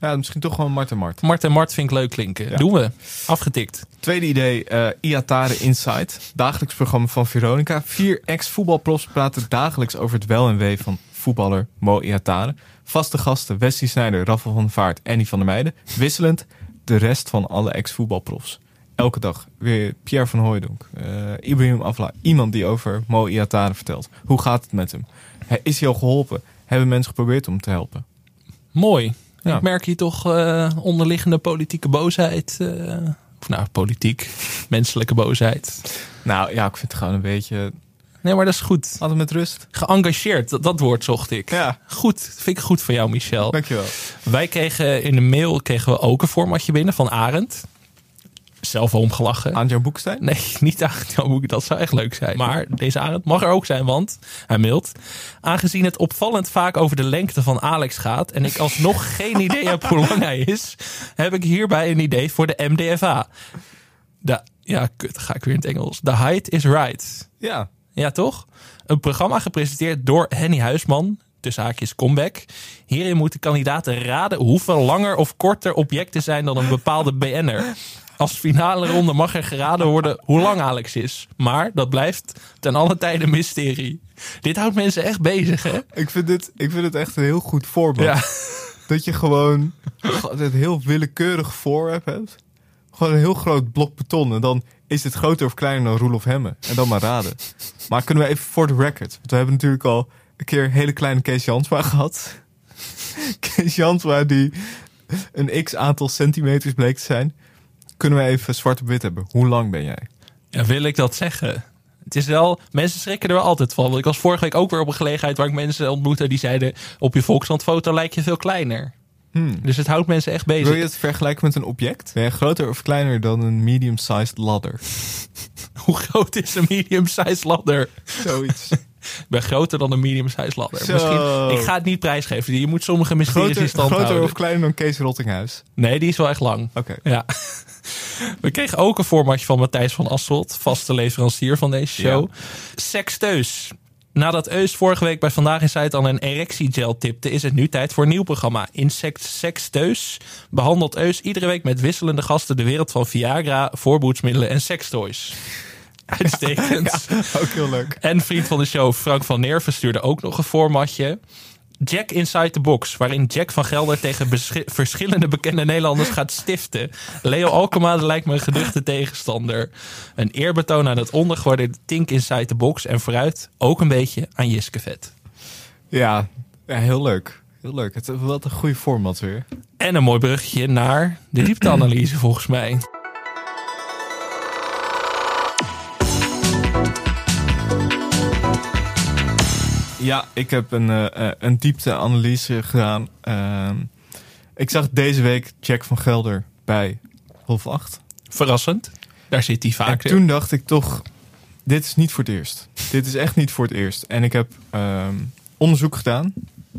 Speaker 2: Ja, misschien toch gewoon Mart en Mart.
Speaker 1: Mart en Mart vind ik leuk klinken.
Speaker 2: Ja.
Speaker 1: Doen we. Afgetikt.
Speaker 2: Tweede idee, eh Iatare Insight. Dagelijks programma van Veronica. Vier ex-voetbalprofs praten dagelijks over het wel en wee van voetballer Mo Iatare. Vaste gasten Wesley Sneijder, Raffel van Vaart, Annie van der Meijden. Wisselend de rest van alle ex-voetbalprofs. Elke dag weer Pierre van Hooijdonk, eh Ibrahim Afla. Iemand die over Mo Iatare vertelt. Hoe gaat het met hem? Is hij al geholpen? Hebben mensen geprobeerd om te helpen?
Speaker 1: Mooi.
Speaker 2: Ja.
Speaker 1: Ik merk hier toch eh, onderliggende politieke boosheid. eh, of nou, politiek, [LAUGHS] menselijke boosheid.
Speaker 2: Nou ja, ik vind het gewoon een beetje...
Speaker 1: Nee, maar dat is goed.
Speaker 2: Hem met rust.
Speaker 1: Geëngageerd, dat, dat woord zocht ik.
Speaker 2: Ja.
Speaker 1: Goed, vind ik goed van jou, Michel.
Speaker 2: Dankjewel.
Speaker 1: Wij kregen in de mail kregen we ook een formatje binnen van Arend. Zelf wel omgelachen.
Speaker 2: Aan Jan Boekstein?
Speaker 1: Nee, [LAUGHS] niet aan jouw boek. Dat zou echt leuk zijn. Maar deze Arend mag er ook zijn, want hij mailt. Aangezien het opvallend vaak over de lengte van Alex gaat... en ik alsnog [LAUGHS] geen idee heb hoe lang hij is... heb ik hierbij een idee voor de MDFA. De, ja, kut, ga ik weer in het Engels. The height is right.
Speaker 2: Ja.
Speaker 1: Ja, toch? Een programma gepresenteerd door Henny Huisman. Tussen haakjes comeback. Hierin moeten kandidaten raden hoeveel langer of korter objecten zijn dan een bepaalde BN'er. Als finale ronde mag er geraden worden hoe lang Alex is. Maar dat blijft ten alle tijde een mysterie. Dit houdt mensen echt bezig, hè?
Speaker 2: Ik vind, dit, ik vind het echt een heel goed voorbeeld.
Speaker 1: Ja.
Speaker 2: Dat je gewoon het heel willekeurig voorwerp hebt. Gewoon een heel groot blok beton. En dan is het groter of kleiner dan Roelof Hemme. En dan maar raden. Maar kunnen we even voor de record. Want we hebben natuurlijk al een keer een hele kleine Kees Jansma gehad. [LAUGHS] Kees Jansma die een x aantal centimeters bleek te zijn. Kunnen we even zwart op wit hebben. Hoe lang ben jij?
Speaker 1: Ja, wil ik dat zeggen? Het is wel, mensen schrikken er wel altijd van. Want ik was vorige week ook weer op een gelegenheid waar ik mensen ontmoette die zeiden: op je Volkskrant-foto lijk je veel kleiner. Dus het houdt mensen echt bezig.
Speaker 2: Wil je het vergelijken met een object? Ben je groter of kleiner dan een medium-sized ladder? [LAUGHS]
Speaker 1: Hoe groot is een medium-sized ladder?
Speaker 2: Zoiets. [LAUGHS]
Speaker 1: Ik ben groter dan een medium-sized ladder.
Speaker 2: Zo.
Speaker 1: Misschien, ik ga het niet prijsgeven. Je moet sommige mysteries in
Speaker 2: groter,
Speaker 1: stand
Speaker 2: groter
Speaker 1: houden.
Speaker 2: of kleiner dan Kees Rottinghuis?
Speaker 1: Nee, die is wel echt lang.
Speaker 2: Oké.
Speaker 1: Ja. [LAUGHS] We kregen ook een formatje van Matthijs van Asselt, vaste leverancier van deze show. Sexteus. Nadat Eus vorige week bij Vandaag in Zuid al een erectiegel tipte, is het nu tijd voor een nieuw programma. Insect Sexteus behandelt Eus iedere week met wisselende gasten de wereld van Viagra, voorboedsmiddelen en sextoys. [LAUGHS] Uitstekend.
Speaker 2: Ook heel leuk.
Speaker 1: En vriend van de show Frank van Neerven stuurde ook nog een formatje. Jack Inside the Box, waarin Jack van Gelder tegen verschillende bekende Nederlanders gaat stiften. Leo Alkema lijkt me een geduchte tegenstander. Een eerbetoon aan het ondergewaardeerde Tink Inside the Box en vooruit ook een beetje aan Jiske Vet.
Speaker 2: Ja, ja, heel leuk. Heel leuk. Het wel een goede format weer.
Speaker 1: En een mooi bruggetje naar de diepteanalyse volgens mij.
Speaker 2: Ja, ik heb een, eh, een diepteanalyse gedaan. Ehm, ik zag deze week Jack van Gelder bij half acht.
Speaker 1: Verrassend. Daar zit hij
Speaker 2: En
Speaker 1: vaak.
Speaker 2: toen dacht ik toch, dit is niet voor het eerst. dit is echt niet voor het eerst. En ik heb ehm, onderzoek gedaan.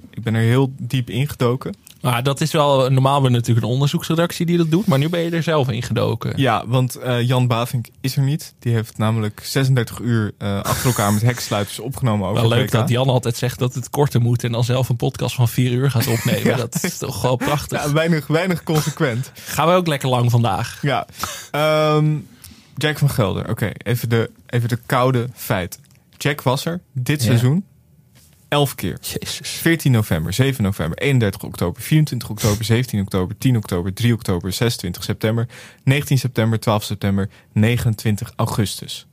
Speaker 2: Ik ben er heel diep ingedoken.
Speaker 1: Maar dat is wel, normaal hebben we natuurlijk een onderzoeksredactie die dat doet, maar nu ben je er zelf in gedoken.
Speaker 2: Ja, want eh, Jan Bavink is er niet. Die heeft namelijk 36 uur eh, achter elkaar met heksensluiters opgenomen over
Speaker 1: Wel leuk
Speaker 2: WK.
Speaker 1: dat Jan altijd zegt dat het korter moet en dan zelf een podcast van vier uur gaat opnemen. [LAUGHS]
Speaker 2: Ja.
Speaker 1: Dat is toch wel prachtig.
Speaker 2: Ja, weinig, weinig consequent.
Speaker 1: Gaan we ook lekker lang vandaag.
Speaker 2: Ja. Ehm, Jack van Gelder. Oké, even, de, even de koude feiten. Jack was er dit
Speaker 1: Ja.
Speaker 2: seizoen elf keer.
Speaker 1: Jezus.
Speaker 2: 14 november, 7 november, 31 oktober, 24 oktober, 17 oktober, 10 oktober, 3 oktober, 26 september, 19 september, 12 september, 29 augustus.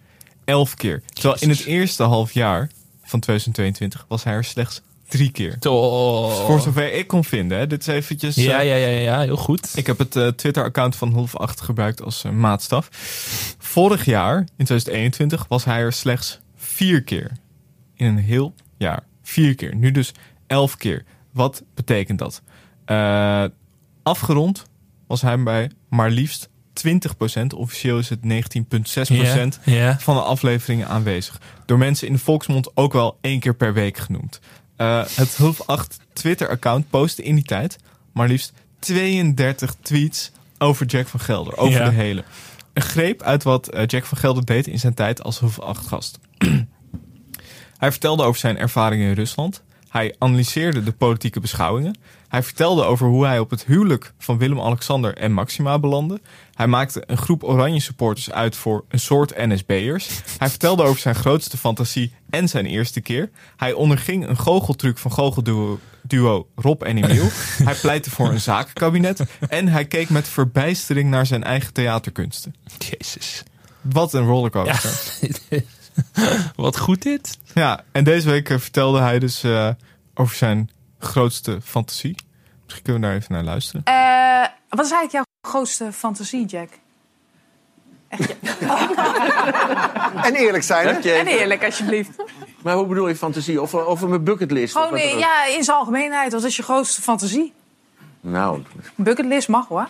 Speaker 2: Elf keer. Terwijl in het eerste half jaar van 2022 was hij er slechts drie keer.
Speaker 1: Toch.
Speaker 2: Voor zover ik kon vinden. Hè. Dit is eventjes...
Speaker 1: Ja,
Speaker 2: eh,
Speaker 1: ja, ja, ja, heel goed.
Speaker 2: ik heb het eh, Twitter-account van Hulf 8 gebruikt als eh, maatstaf. Vorig jaar, in 2021, was hij er slechts vier keer. In een heel jaar. Vier keer. Nu dus elf keer. Wat betekent dat? Eh, afgerond was hij bij maar liefst 20%. Officieel is het 19,6%
Speaker 1: Ja, ja.
Speaker 2: van de afleveringen aanwezig. Door mensen in de volksmond ook wel één keer per week genoemd. Eh, het Hulp 8 Twitter-account postte in die tijd maar liefst 32 tweets over Jack van Gelder. Over de hele. Een greep uit wat eh, Jack van Gelder deed in zijn tijd als hoofdachtgast. Hij vertelde over zijn ervaringen in Rusland. Hij analyseerde de politieke beschouwingen. Hij vertelde over hoe hij op het huwelijk van Willem-Alexander en Maxima belandde. Hij maakte een groep oranje supporters uit voor een soort NSB'ers. Hij vertelde over zijn grootste fantasie en zijn eerste keer. Hij onderging een goocheltruc van goochelduo duo Rob en Emiel. hij pleitte voor een zakenkabinet. En hij keek met verbijstering naar zijn eigen theaterkunsten.
Speaker 1: Jezus.
Speaker 2: Wat een rollercoaster.
Speaker 1: Ja. [LAUGHS] [LAUGHS] Wat goed dit.
Speaker 2: Ja, en deze week eh, vertelde hij dus eh, over zijn grootste fantasie. Misschien kunnen we daar even naar luisteren.
Speaker 9: Eh, wat is eigenlijk jouw grootste fantasie, Jack?
Speaker 10: En eerlijk zijn, hè?
Speaker 9: En eerlijk, alsjeblieft.
Speaker 10: Maar hoe bedoel je fantasie? Of over mijn bucketlist? of
Speaker 9: Gewoon
Speaker 10: wat dan ook?
Speaker 9: ja, in zijn algemeenheid. Wat is je grootste fantasie?
Speaker 10: Nou,
Speaker 9: Bucketlist mag hoor.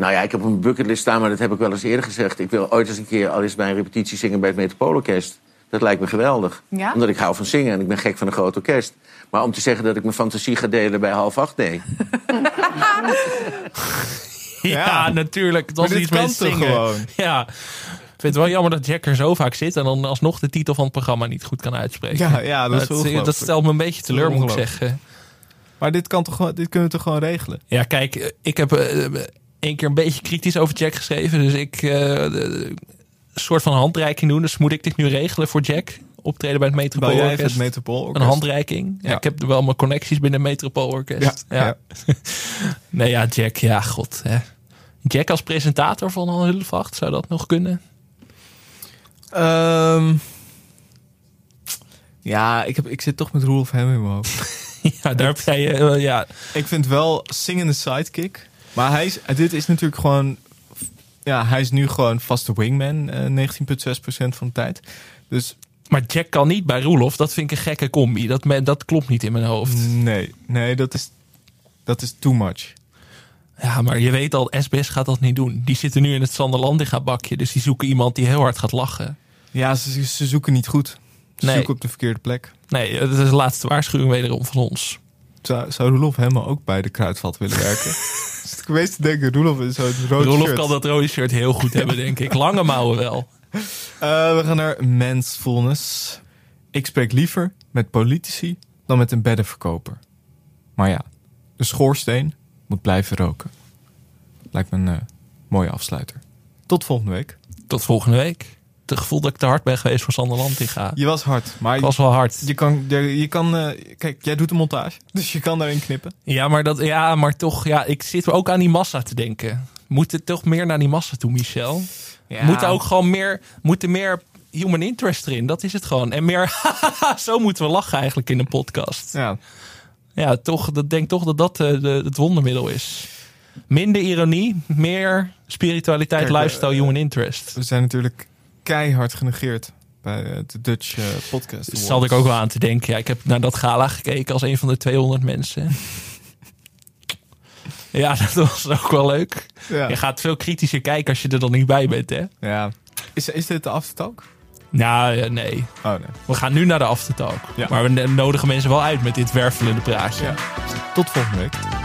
Speaker 10: Nou ja, ik heb op mijn bucketlist staan, maar dat heb ik wel eens eerder gezegd. Ik wil ooit eens een keer, al eens bij een repetitie zingen bij het Metropoolorkest. Dat lijkt me geweldig.
Speaker 9: Ja?
Speaker 10: Omdat ik hou van zingen en ik ben gek van een groot orkest. Maar om te zeggen dat ik mijn fantasie ga delen bij half acht, nee. [LAUGHS]
Speaker 1: Ja, natuurlijk. Het was
Speaker 2: Maar dit
Speaker 1: iets met zingen.
Speaker 2: gewoon? [LAUGHS]
Speaker 1: Ja. Ik vind het wel jammer dat Jack er zo vaak zit en dan alsnog de titel van het programma niet goed kan uitspreken.
Speaker 2: Ja, ja, dat is
Speaker 1: dat,
Speaker 2: ongelooflijk.
Speaker 1: dat stelt me een beetje teleur, moet ik zeggen.
Speaker 2: Maar dit, kan toch dit kunnen we toch gewoon regelen?
Speaker 1: Ja, kijk, eh, ik heb eh, één keer een beetje kritisch over Jack geschreven. Dus ik eh, de- een soort van handreiking doen. Dus moet ik dit nu regelen voor Jack? Optreden bij het
Speaker 2: even
Speaker 1: Metropoolorkest.
Speaker 2: het Metropoolorkest?
Speaker 1: Een handreiking. Ja,
Speaker 2: Ja.
Speaker 1: Ik heb wel mijn connecties binnen het Metropoolorkest.
Speaker 2: Ja,
Speaker 1: Ja. [LAUGHS] nee, ja, Jack. Ja, god. Hè. Jack als presentator van Anne Hullevacht, zou dat nog kunnen?
Speaker 2: Ehm, ja, ik, heb, ik zit toch met Roelof Hem in mijn hoofd. [LAUGHS]
Speaker 1: ja, daar heb jij... eh, ja,
Speaker 2: Ik vind wel zingende sidekick. Maar hij is, dit is natuurlijk gewoon... Ja, hij is nu gewoon vaste wingman. eh 19,6% van de tijd. Dus
Speaker 1: maar Jack kan niet bij Roelof. Dat vind ik een gekke combi. Dat, dat klopt niet in mijn hoofd.
Speaker 2: nee, nee dat, is, dat is too much.
Speaker 1: Ja, maar je weet al, SBS gaat dat niet doen. Die zitten nu in het Sanderlandiga bakje. Dus die zoeken iemand die heel hard gaat lachen.
Speaker 2: Ja, ze, ze zoeken niet goed. Ze
Speaker 1: Nee.
Speaker 2: zoeken op de verkeerde plek.
Speaker 1: Nee, dat is de laatste waarschuwing wederom van ons.
Speaker 2: Zou, zou Roelof helemaal ook bij de kruidvat willen werken? [LAUGHS] Geweest te denken, Roelof is zo'n rood
Speaker 1: Roelof
Speaker 2: shirt.
Speaker 1: kan dat rode shirt heel goed hebben, denk ik. Lange mouwen wel. [LAUGHS]
Speaker 2: Eh, we gaan naar mensfulness. Ik spreek liever met politici dan met een beddenverkoper. Maar ja, de schoorsteen moet blijven roken. Lijkt me een eh, mooie afsluiter. Tot volgende week.
Speaker 1: Tot volgende week. Het gevoel dat ik te hard ben geweest voor Sanderlandiga.
Speaker 2: Je was hard, maar
Speaker 1: Ik was wel hard.
Speaker 2: je kan, je, je kan eh, kijk, jij doet de montage, [LAUGHS] dus je kan daarin knippen.
Speaker 1: Ja, maar, dat, ja, maar toch, ja, ik zit ook aan die massa te denken. Moet het toch meer naar die massa toe, Michel?
Speaker 2: Ja.
Speaker 1: Moet er ook gewoon meer, moet er meer human interest erin? Dat is het gewoon. En meer, [LAUGHS] zo moeten we lachen eigenlijk in een podcast.
Speaker 2: Ja,
Speaker 1: Ja, toch, dat denk toch dat dat eh, de, het wondermiddel is. Minder ironie, meer spiritualiteit,
Speaker 2: Kijk, eh,
Speaker 1: lifestyle, human interest.
Speaker 2: we zijn natuurlijk keihard genegeerd bij eh, de Dutch eh, Podcast Awards.
Speaker 1: zat ik ook wel aan te denken. Ja, ik heb naar dat gala gekeken als een van de 200 mensen. [LAUGHS] ja, dat was ook wel leuk.
Speaker 2: Ja.
Speaker 1: Je gaat veel kritischer kijken als je er dan niet bij bent, hè?
Speaker 2: ja. Is, is dit de aftertalk?
Speaker 1: Nou, nee.
Speaker 2: Oh nee.
Speaker 1: We gaan nu naar de aftertalk.
Speaker 2: Ja.
Speaker 1: Maar we nodigen mensen wel uit met dit wervelende praatje.
Speaker 2: Ja. Tot volgende week.